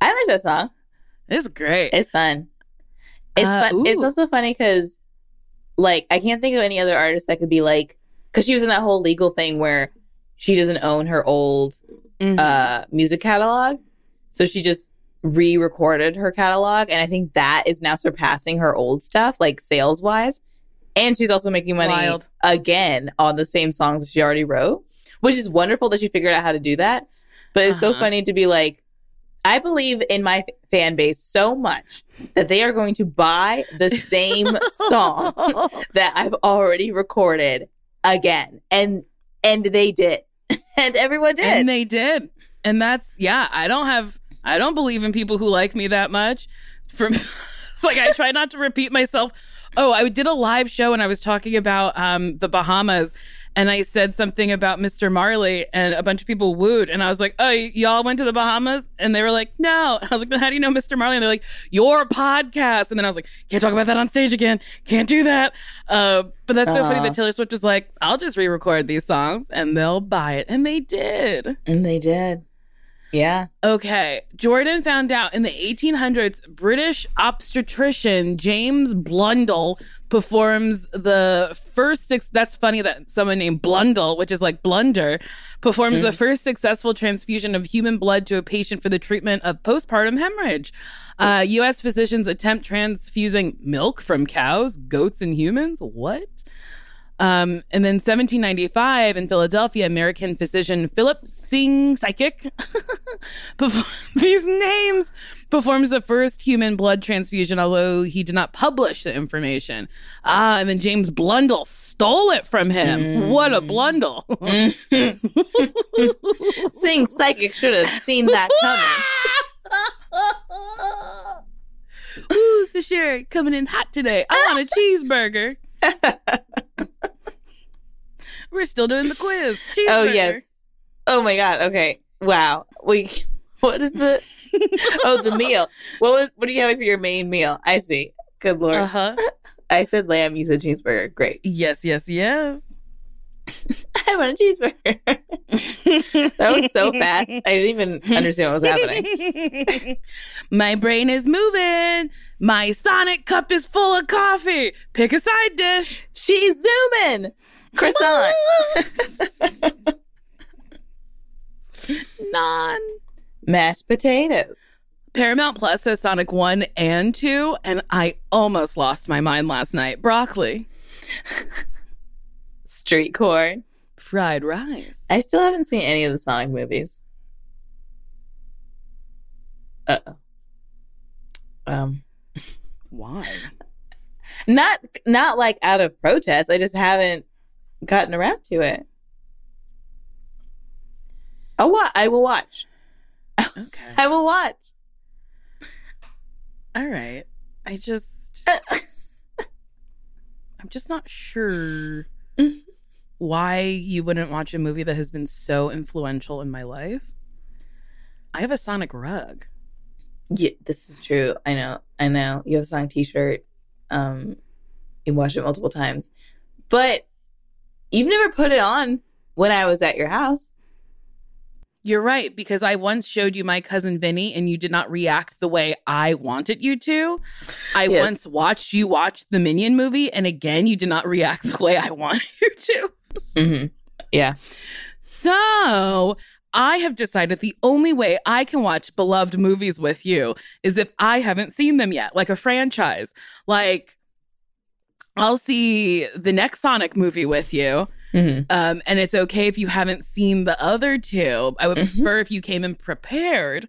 I like that song. It's great. It's fun. It's Uh, fun. It's also funny because, like, I can't think of any other artist that could be like, because she was in that whole legal thing where she doesn't own her old Mhm. uh music catalog, so she just re-recorded her catalog, and I think that is now surpassing her old stuff, like sales wise. And she's also making money Wild. again on the same songs that she already wrote, which is wonderful that she figured out how to do that. But it's so Uh-huh. funny to be like, I believe in my f- fan base so much that they are going to buy the same song that I've already recorded again. And and they did. and everyone did. And they did. And that's yeah, I don't have I don't believe in people who like me that much. From like I try not to repeat myself. Oh, I did a live show and I was talking about um the Bahamas and I said something about Mr. Marley and a bunch of people wooed and I was like, "Oh, y- y'all went to the Bahamas?" And they were like, "No." I was like, "Then how do you know Mr. Marley?" And they're like, "Your podcast." And then I was like, "Can't talk about that on stage again. Can't do that." Uh, but that's so funny that Taylor Swift was like, "I'll just re-record these songs and they'll buy it." And they did. and they did. Yeah. Okay. Jordan found out in the 1800s, British obstetrician James Blundell performs the first six. That's funny that someone named Blundell, which is like blunder, performs the first successful transfusion of human blood to a patient for the treatment of postpartum hemorrhage. Uh, U.S. physicians attempt transfusing milk from cows, goats, and humans. What? Um, and then 1795 in Philadelphia, American physician Philip Syng Psychic, these names, performs the first human blood transfusion, although he did not publish the information. Ah, and then James Blundell stole it from him. What a blundle. Sing Psychic should have seen that coming. Ooh, Sashiri, coming in hot today. I want a cheeseburger. We're still doing the quiz. Cheeseburger. Oh, yes. Oh my god. Okay. Wow. We what is the Oh, the meal. What was what do you having for your main meal? I see. Good lord. Uh huh. I said lamb, you said cheeseburger. Great. Yes, yes, yes. I want a cheeseburger. that was so fast. I didn't even understand what was happening. My brain is moving. My Sonic cup is full of coffee. Pick a side dish. She's zooming. Croissant. None. Mashed potatoes. Paramount Plus has Sonic 1 and 2, and I almost lost my mind last night. Broccoli, Street corn. fried rice. I still haven't seen any of the Sonic movies. Uh oh. Um Why? not not like out of protest. I just haven't gotten around to it. Oh what? I will watch. Okay. I will watch. All right. I just. I'm just not sure why you wouldn't watch a movie that has been so influential in my life. I have a Sonic rug. Yeah, this is true. I know. I know. You have a Sonic T-shirt. Um, you watch it multiple times, but you've never put it on when I was at your house. You're right, because I once showed you my cousin Vinny and you did not react the way I wanted you to. I Yes. once watched you watch the Minion movie, and again, you did not react the way I wanted you to. Mm-hmm. Yeah. So I have decided the only way I can watch beloved movies with you is if I haven't seen them yet, like a franchise. Like, I'll see the next Sonic movie with you. Mhm. Um, and it's okay if you haven't seen the other two. I would Mhm. prefer if you came in prepared,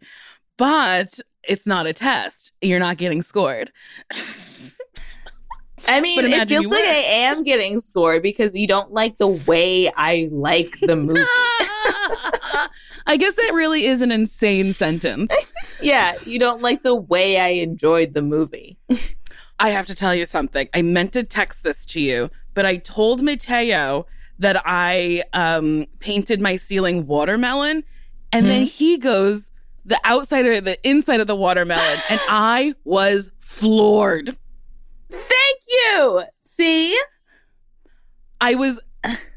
but it's not a test. You're not getting scored. I mean, it feels like were. I am getting scored because you don't like the way I like the movie. I guess that really is an insane sentence. yeah, you don't like the way I enjoyed the movie. I have to tell you something. I meant to text this to you, but I told Mateo that I um, painted my ceiling watermelon, and then he goes the outside or the inside of the watermelon, and I was floored. Thank you. See? I was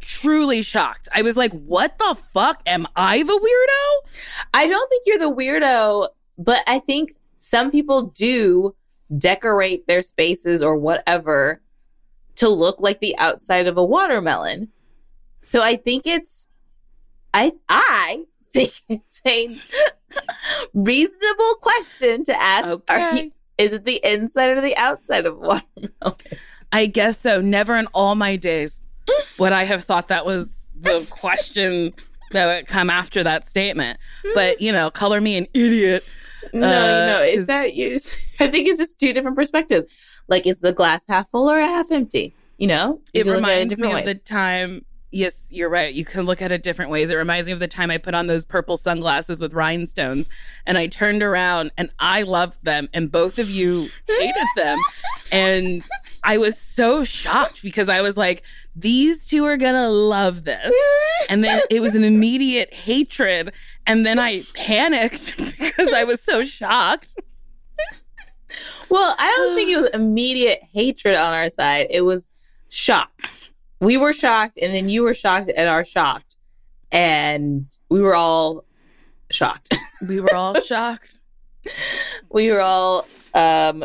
truly shocked. I was like, "What the fuck? Am I the weirdo?" I don't think you're the weirdo, but I think some people do decorate their spaces or whatever to look like the outside of a watermelon. So I think it's I I think it's a reasonable question to ask. Are Okay. you- is it the inside or the outside of a watermelon? I guess so. Never in all my days would I have thought that was the question that would come after that statement. But, you know, color me an idiot. No, Uh, no, is- that you. I think it's just two different perspectives. Like, is the glass half full or half empty? You know, You It can look at reminds me different of the time. Yes, you're right. You can look at it different ways. It reminds me of the time I put on those purple sunglasses with rhinestones and I turned around and I loved them and both of you hated them. And I was so shocked because I was like, these two are to love this. And then it was an immediate hatred. And then I panicked because I was so shocked. Well, I don't think it was immediate hatred on our side. It was shock. We were shocked, and then you were shocked at our shocked, and we were all shocked. We were all shocked. we were all um,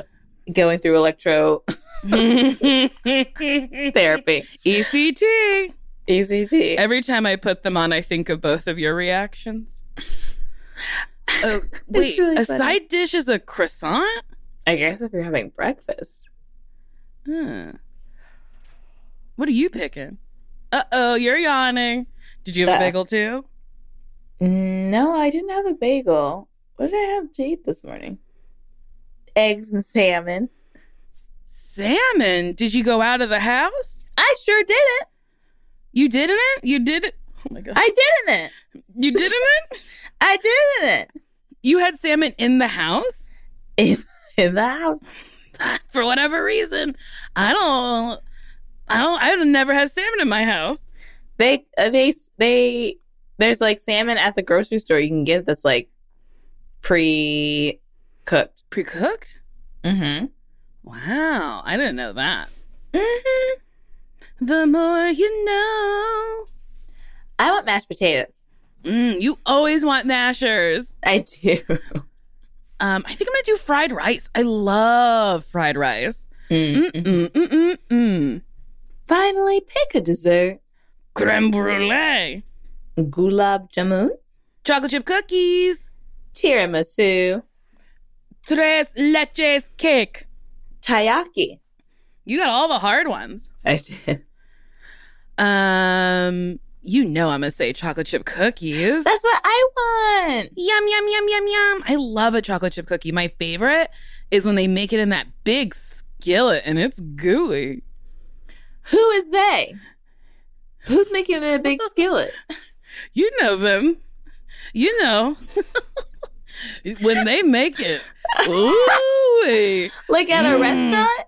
going through electro therapy, ECT. ECT. Every time I put them on, I think of both of your reactions. Oh, wait, really a funny. side dish is a croissant? I guess if you're having breakfast. Huh. What are you picking? Uh oh, you're yawning. Did you have a Uh. bagel too? No, I didn't have a bagel. What did I have to eat this morning? Eggs and salmon. Salmon? Did you go out of the house? I sure didn't. You didn't? You did it? Oh my god. I didn't. It. You didn't? I didn't. You had salmon in the house? In, in the house. For whatever reason. I don't I don't I've never had salmon in my house. They uh, they they there's like salmon at the grocery store you can get that's like pre cooked. Pre-cooked? Mm-hmm. Wow, I didn't know that. mm-hmm. The more you know. I want mashed potatoes. Mm, you always want mashers. I do. Um, I think I'm gonna do fried rice. I love fried rice. Mm. Mm, mm, mm, mm. Finally, pick a dessert. Creme brulee, Gulab jamun, chocolate chip cookies, tiramisu, tres leches cake. Taiyaki. You got all the hard ones. I did. Um, you know I'm gonna say chocolate chip cookies. That's what I want. Yum yum yum yum yum. I love a chocolate chip cookie. My favorite is when they make it in that big skillet and it's gooey. Who is they? Who's making it in a big skillet? You know them. You know. when they make it. Ooh. Like at a Mm. restaurant?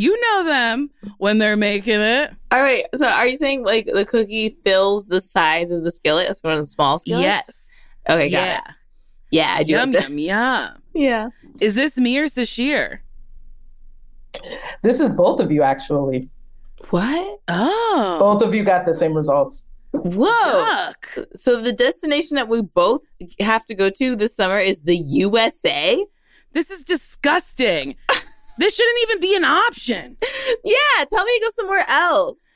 You know them when they're making it. All right. So are you saying like the cookie fills the size of the skillet? It's one of the small skillets? Yes. Okay, got yeah. it. Yeah, I do. Yum yum yum. Yeah. Is this me or Sasheer? This is both of you, actually. What? Oh. Both of you got the same results. Whoa. Yuck. So the destination that we both have to go to this summer is the USA? This is disgusting. this shouldn't even be an option. Yeah, tell me to go somewhere else.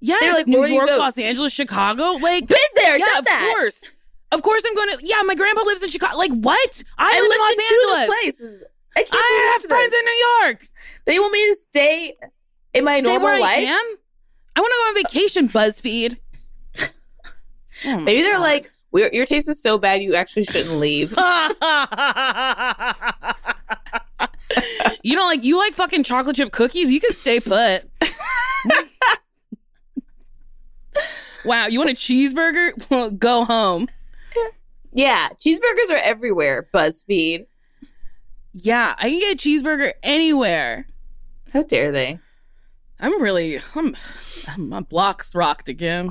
Yeah, They're like New York. Los Angeles, Chicago. Like, Been there, yeah, of that. course. Of course I'm going to. Yeah, my grandpa lives in Chicago. Like what? I, I live in Los Angeles. places. I can't I have friends this. in New York. They want me to stay in my Stay normal I life. am. I want to go on vacation. BuzzFeed. Oh Maybe they're God. like, We're, your taste is so bad, you actually shouldn't leave. you don't like you like fucking chocolate chip cookies. You can stay put. wow, you want a cheeseburger? Well, go home. yeah, cheeseburgers are everywhere. BuzzFeed. Yeah, I can get a cheeseburger anywhere. How dare they? I'm really, I'm, I'm my block's rocked again.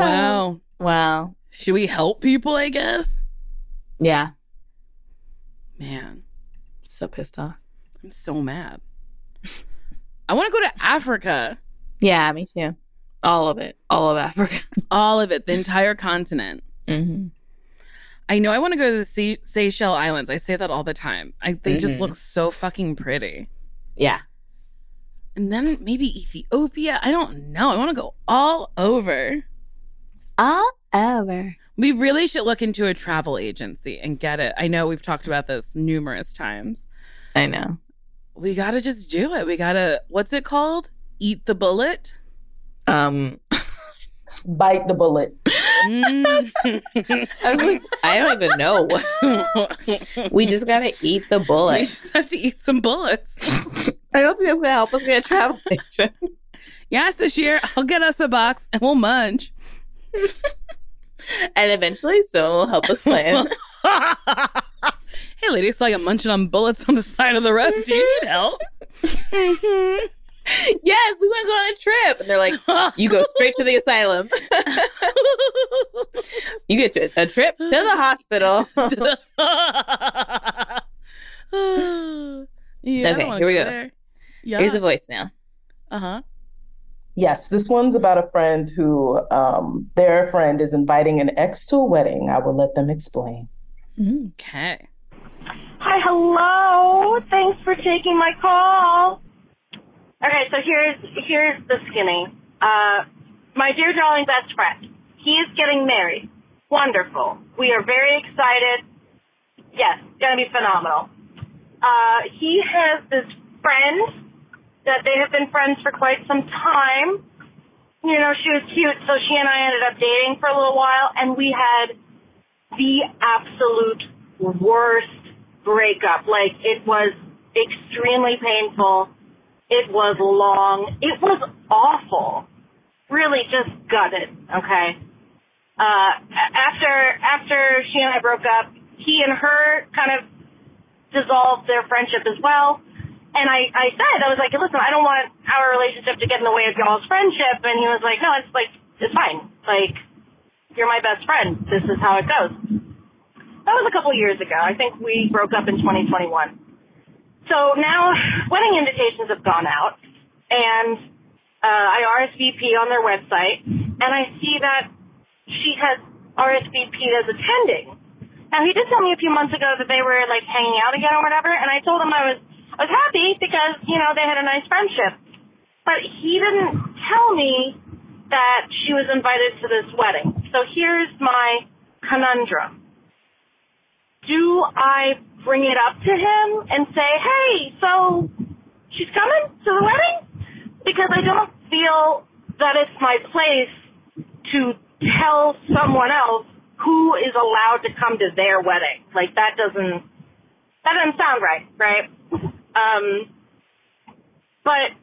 Wow. Wow. Should we help people? I guess. Yeah. Man, So pissed off. I'm so mad. I want to go to Africa. Yeah, me too. All of it. All of Africa. All of it, the entire continent. Mm-hmm. I know I want to go to the Se- Seychelles Islands. I say that all the time. I, they just Mhm. look so fucking pretty. Yeah. And then maybe Ethiopia. I don't know. I want to go all over. All over. We really should look into a travel agency and get it. I know we've talked about this numerous times. I know. We got to just do it. We got to, what's it called? Eat the bullet? Um, Bite the bullet. Mm. I was like, I don't even know. We just gotta eat the bullet. we just have to eat some bullets. I don't think that's gonna help us get a travel agent. Yeah, Sasheer, I'll get us a box and we'll munch. And eventually, someone will help us plan. hey, lady, saw you munching on bullets on the side of the road. Do you need help? yes, we want to go on a trip. And they're like, you go straight to the asylum. you get to a trip to the hospital. yeah, Okay, here we go. there. Yeah. Here's a voicemail. uh huh. Yes, this one's about a friend who um, their friend is inviting an ex to a wedding. I will let them explain. Okay. Hi, hello. Thanks for taking my call. Okay, so here's here's the skinny. Uh, my dear darling best friend. He is getting married. Wonderful. We are very excited. Yes, gonna be phenomenal. Uh, he has this friend that they have been friends for quite some time. You know, she was cute, so she and I ended up dating for a little while, and we had the absolute worst breakup. Like it was extremely painful. It was long. It was awful. Really just gutted. Okay. Uh, after after she and I broke up, he and her kind of dissolved their friendship as well. And I, I said, I was like, listen, I don't want our relationship to get in the way of y'all's friendship. And he was like, no, it's like, it's fine. Like, you're my best friend. This is how it goes. That was a couple years ago. I think we broke up in 2021. So now wedding invitations have gone out and uh, I RSVP on their website and I see that she has RSVP'd as attending. Now he did tell me a few months ago that they were like hanging out again or whatever and I told him I was I was happy because, you know, they had a nice friendship. But he didn't tell me that she was invited to this wedding. So here's my conundrum do I bring it up to him and say, hey, so she's coming to the wedding? Because I don't feel that it's my place to tell someone else who is allowed to come to their wedding. Like that doesn't that doesn't sound right, right? Um but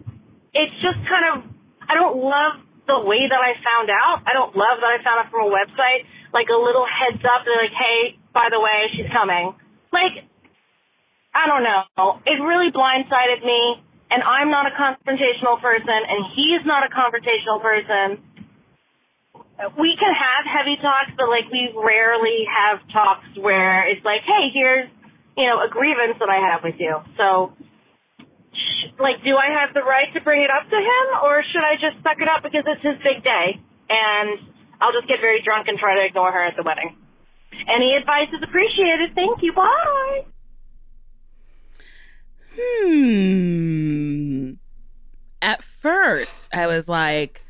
it's just kind of I don't love the way that I found out. I don't love that I found out from a website, like a little heads up. They're like, hey, by the way, she's coming. Like, I don't know. It really blindsided me, and I'm not a confrontational person, and he's not a confrontational person. We can have heavy talks, but like we rarely have talks where it's like, hey, here's, you know, a grievance that I have with you. So, like, do I have the right to bring it up to him, or should I just suck it up because it's his big day, and I'll just get very drunk and try to ignore her at the wedding? Any advice is appreciated. Thank you. Bye. Hmm. At first, I was like,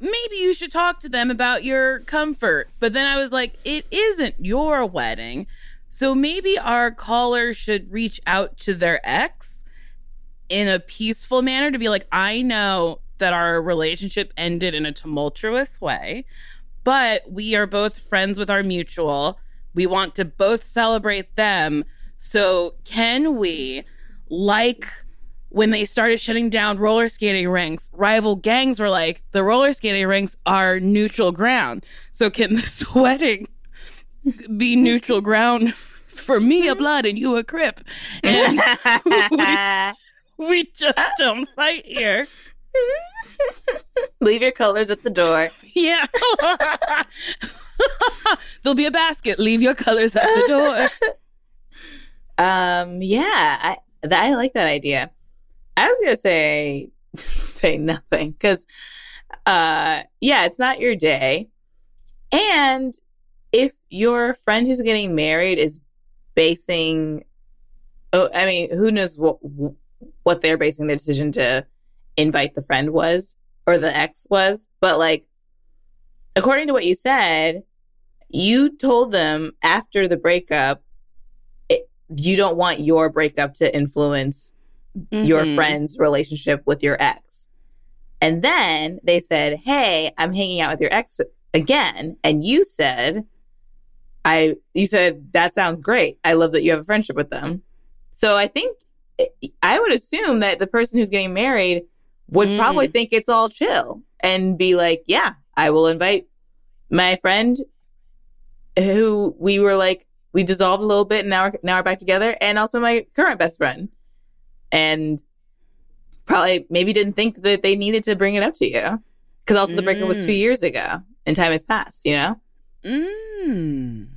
maybe you should talk to them about your comfort. But then I was like, it isn't your wedding. So maybe our caller should reach out to their ex in a peaceful manner to be like, I know that our relationship ended in a tumultuous way, but we are both friends with our mutual. We want to both celebrate them. So can we, like, when they started shutting down roller skating rinks, rival gangs were like, the roller skating rinks are neutral ground. So can this wedding be neutral ground for me a blood and you a crip? And we, we just don't fight here. Leave your colors at the door. Yeah. There'll be a basket. Leave your colors at the door. Um, yeah, I th- I like that idea. I was gonna say say nothing because, uh, yeah, it's not your day, and if your friend who's getting married is basing, oh, I mean, who knows what what they're basing their decision to invite the friend was or the ex was, but like, according to what you said, you told them after the breakup it, you don't want your breakup to influence your Mhm. friend's relationship with your ex. And then they said, Hey, I'm hanging out with your ex again. And you said, I, you said, that sounds great. I love that you have a friendship with them. So I think, I would assume that the person who's getting married would Mm. probably think it's all chill and be like, yeah, I will invite my friend who we were like, we dissolved a little bit and now we're, now we're back together and also my current best friend and probably maybe didn't think that they needed to bring it up to you because also the breakup was two Mm. years ago and time has passed you know Mm.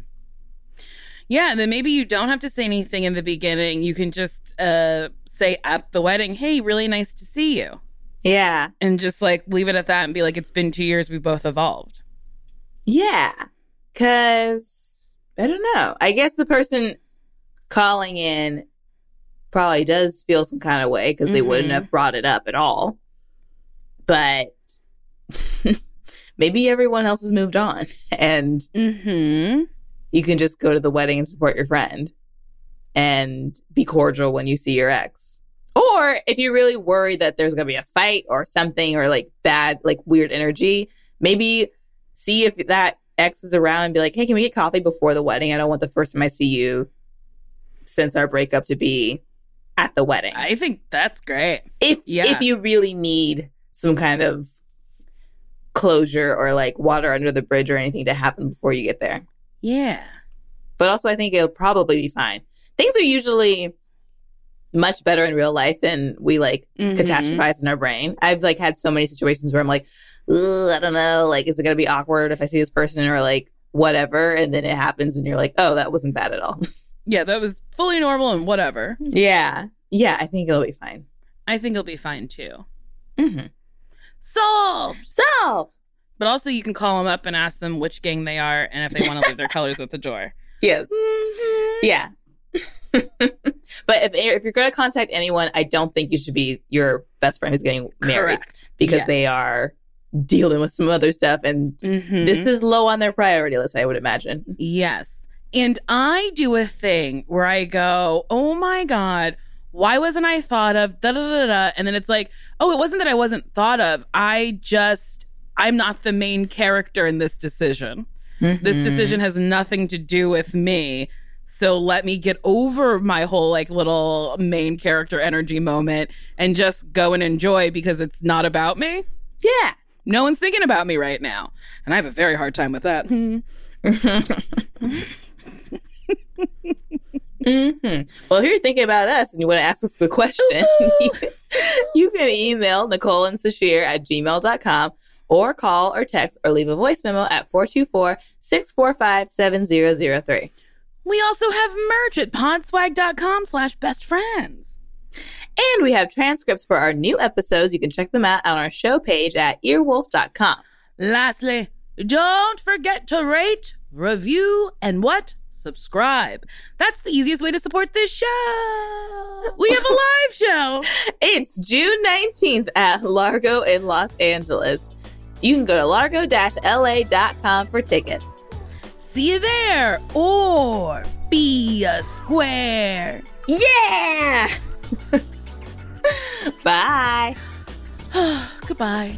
Yeah, then maybe you don't have to say anything in the beginning. You can just uh, say at the wedding, "Hey, really nice to see you," yeah and just like leave it at that and be like, "It's been two years. We both evolved." yeah because i don't know i guess the person calling in probably does feel some kind of way because they wouldn't Mhm. have brought it up at all but maybe everyone else has moved on and Hmm. You can just go to the wedding and support your friend and be cordial when you see your ex. Or if you're really worried that there's going to be a fight or something or like bad, like weird energy, maybe see if that ex is around and be like, hey, can we get coffee before the wedding? I don't want the first time I see you since our breakup to be at the wedding. I think that's great. if yeah. if you really need some kind of closure or like water under the bridge or anything to happen before you get there Yeah. but also I think it'll probably be fine. Things are usually much better in real life than we like Mhm. catastrophize in our brain. I've like had so many situations where I'm like, I don't know, like, is it gonna be awkward if I see this person or like whatever? And then it happens and you're like, oh, that wasn't bad at all. Yeah, that was fully normal and whatever. yeah. Yeah, I think it'll be fine. I think it'll be fine too. Mm-hmm. Solved. Solved. But also, you can call them up and ask them which gang they are and if they want to leave their colors at the door. Yes. Yeah. but if if you're going to contact anyone, I don't think you should be your best friend who's getting married Correct. because Yeah. they are dealing with some other stuff and Mhm. this is low on their priority list, I would imagine. Yes. And I do a thing where I go, oh my God, why wasn't I thought of? Da da da da. And then it's like, oh, it wasn't that I wasn't thought of. I just, I'm not the main character in this decision. This Mhm. decision has nothing to do with me. So let me get over my whole like little main character energy moment and just go and enjoy because it's not about me. Yeah. No one's thinking about me right now. And I have a very hard time with that. hmm Well, if you're thinking about us and you want to ask us a question, you can email Nicole and Sasheer at gmail.com or call or text or leave a voice memo at 424 645 7003. We also have merch at podswag.com slash best friends. And we have transcripts for our new episodes. You can check them out on our show page at earwolf.com. Lastly, don't forget to rate, review, and what? Subscribe. That's the easiest way to support this show. We have a live show. It's June 19th at Largo in Los Angeles. You can go to largo-la.com for tickets. See you there or be a square. Yeah! Bye. Goodbye.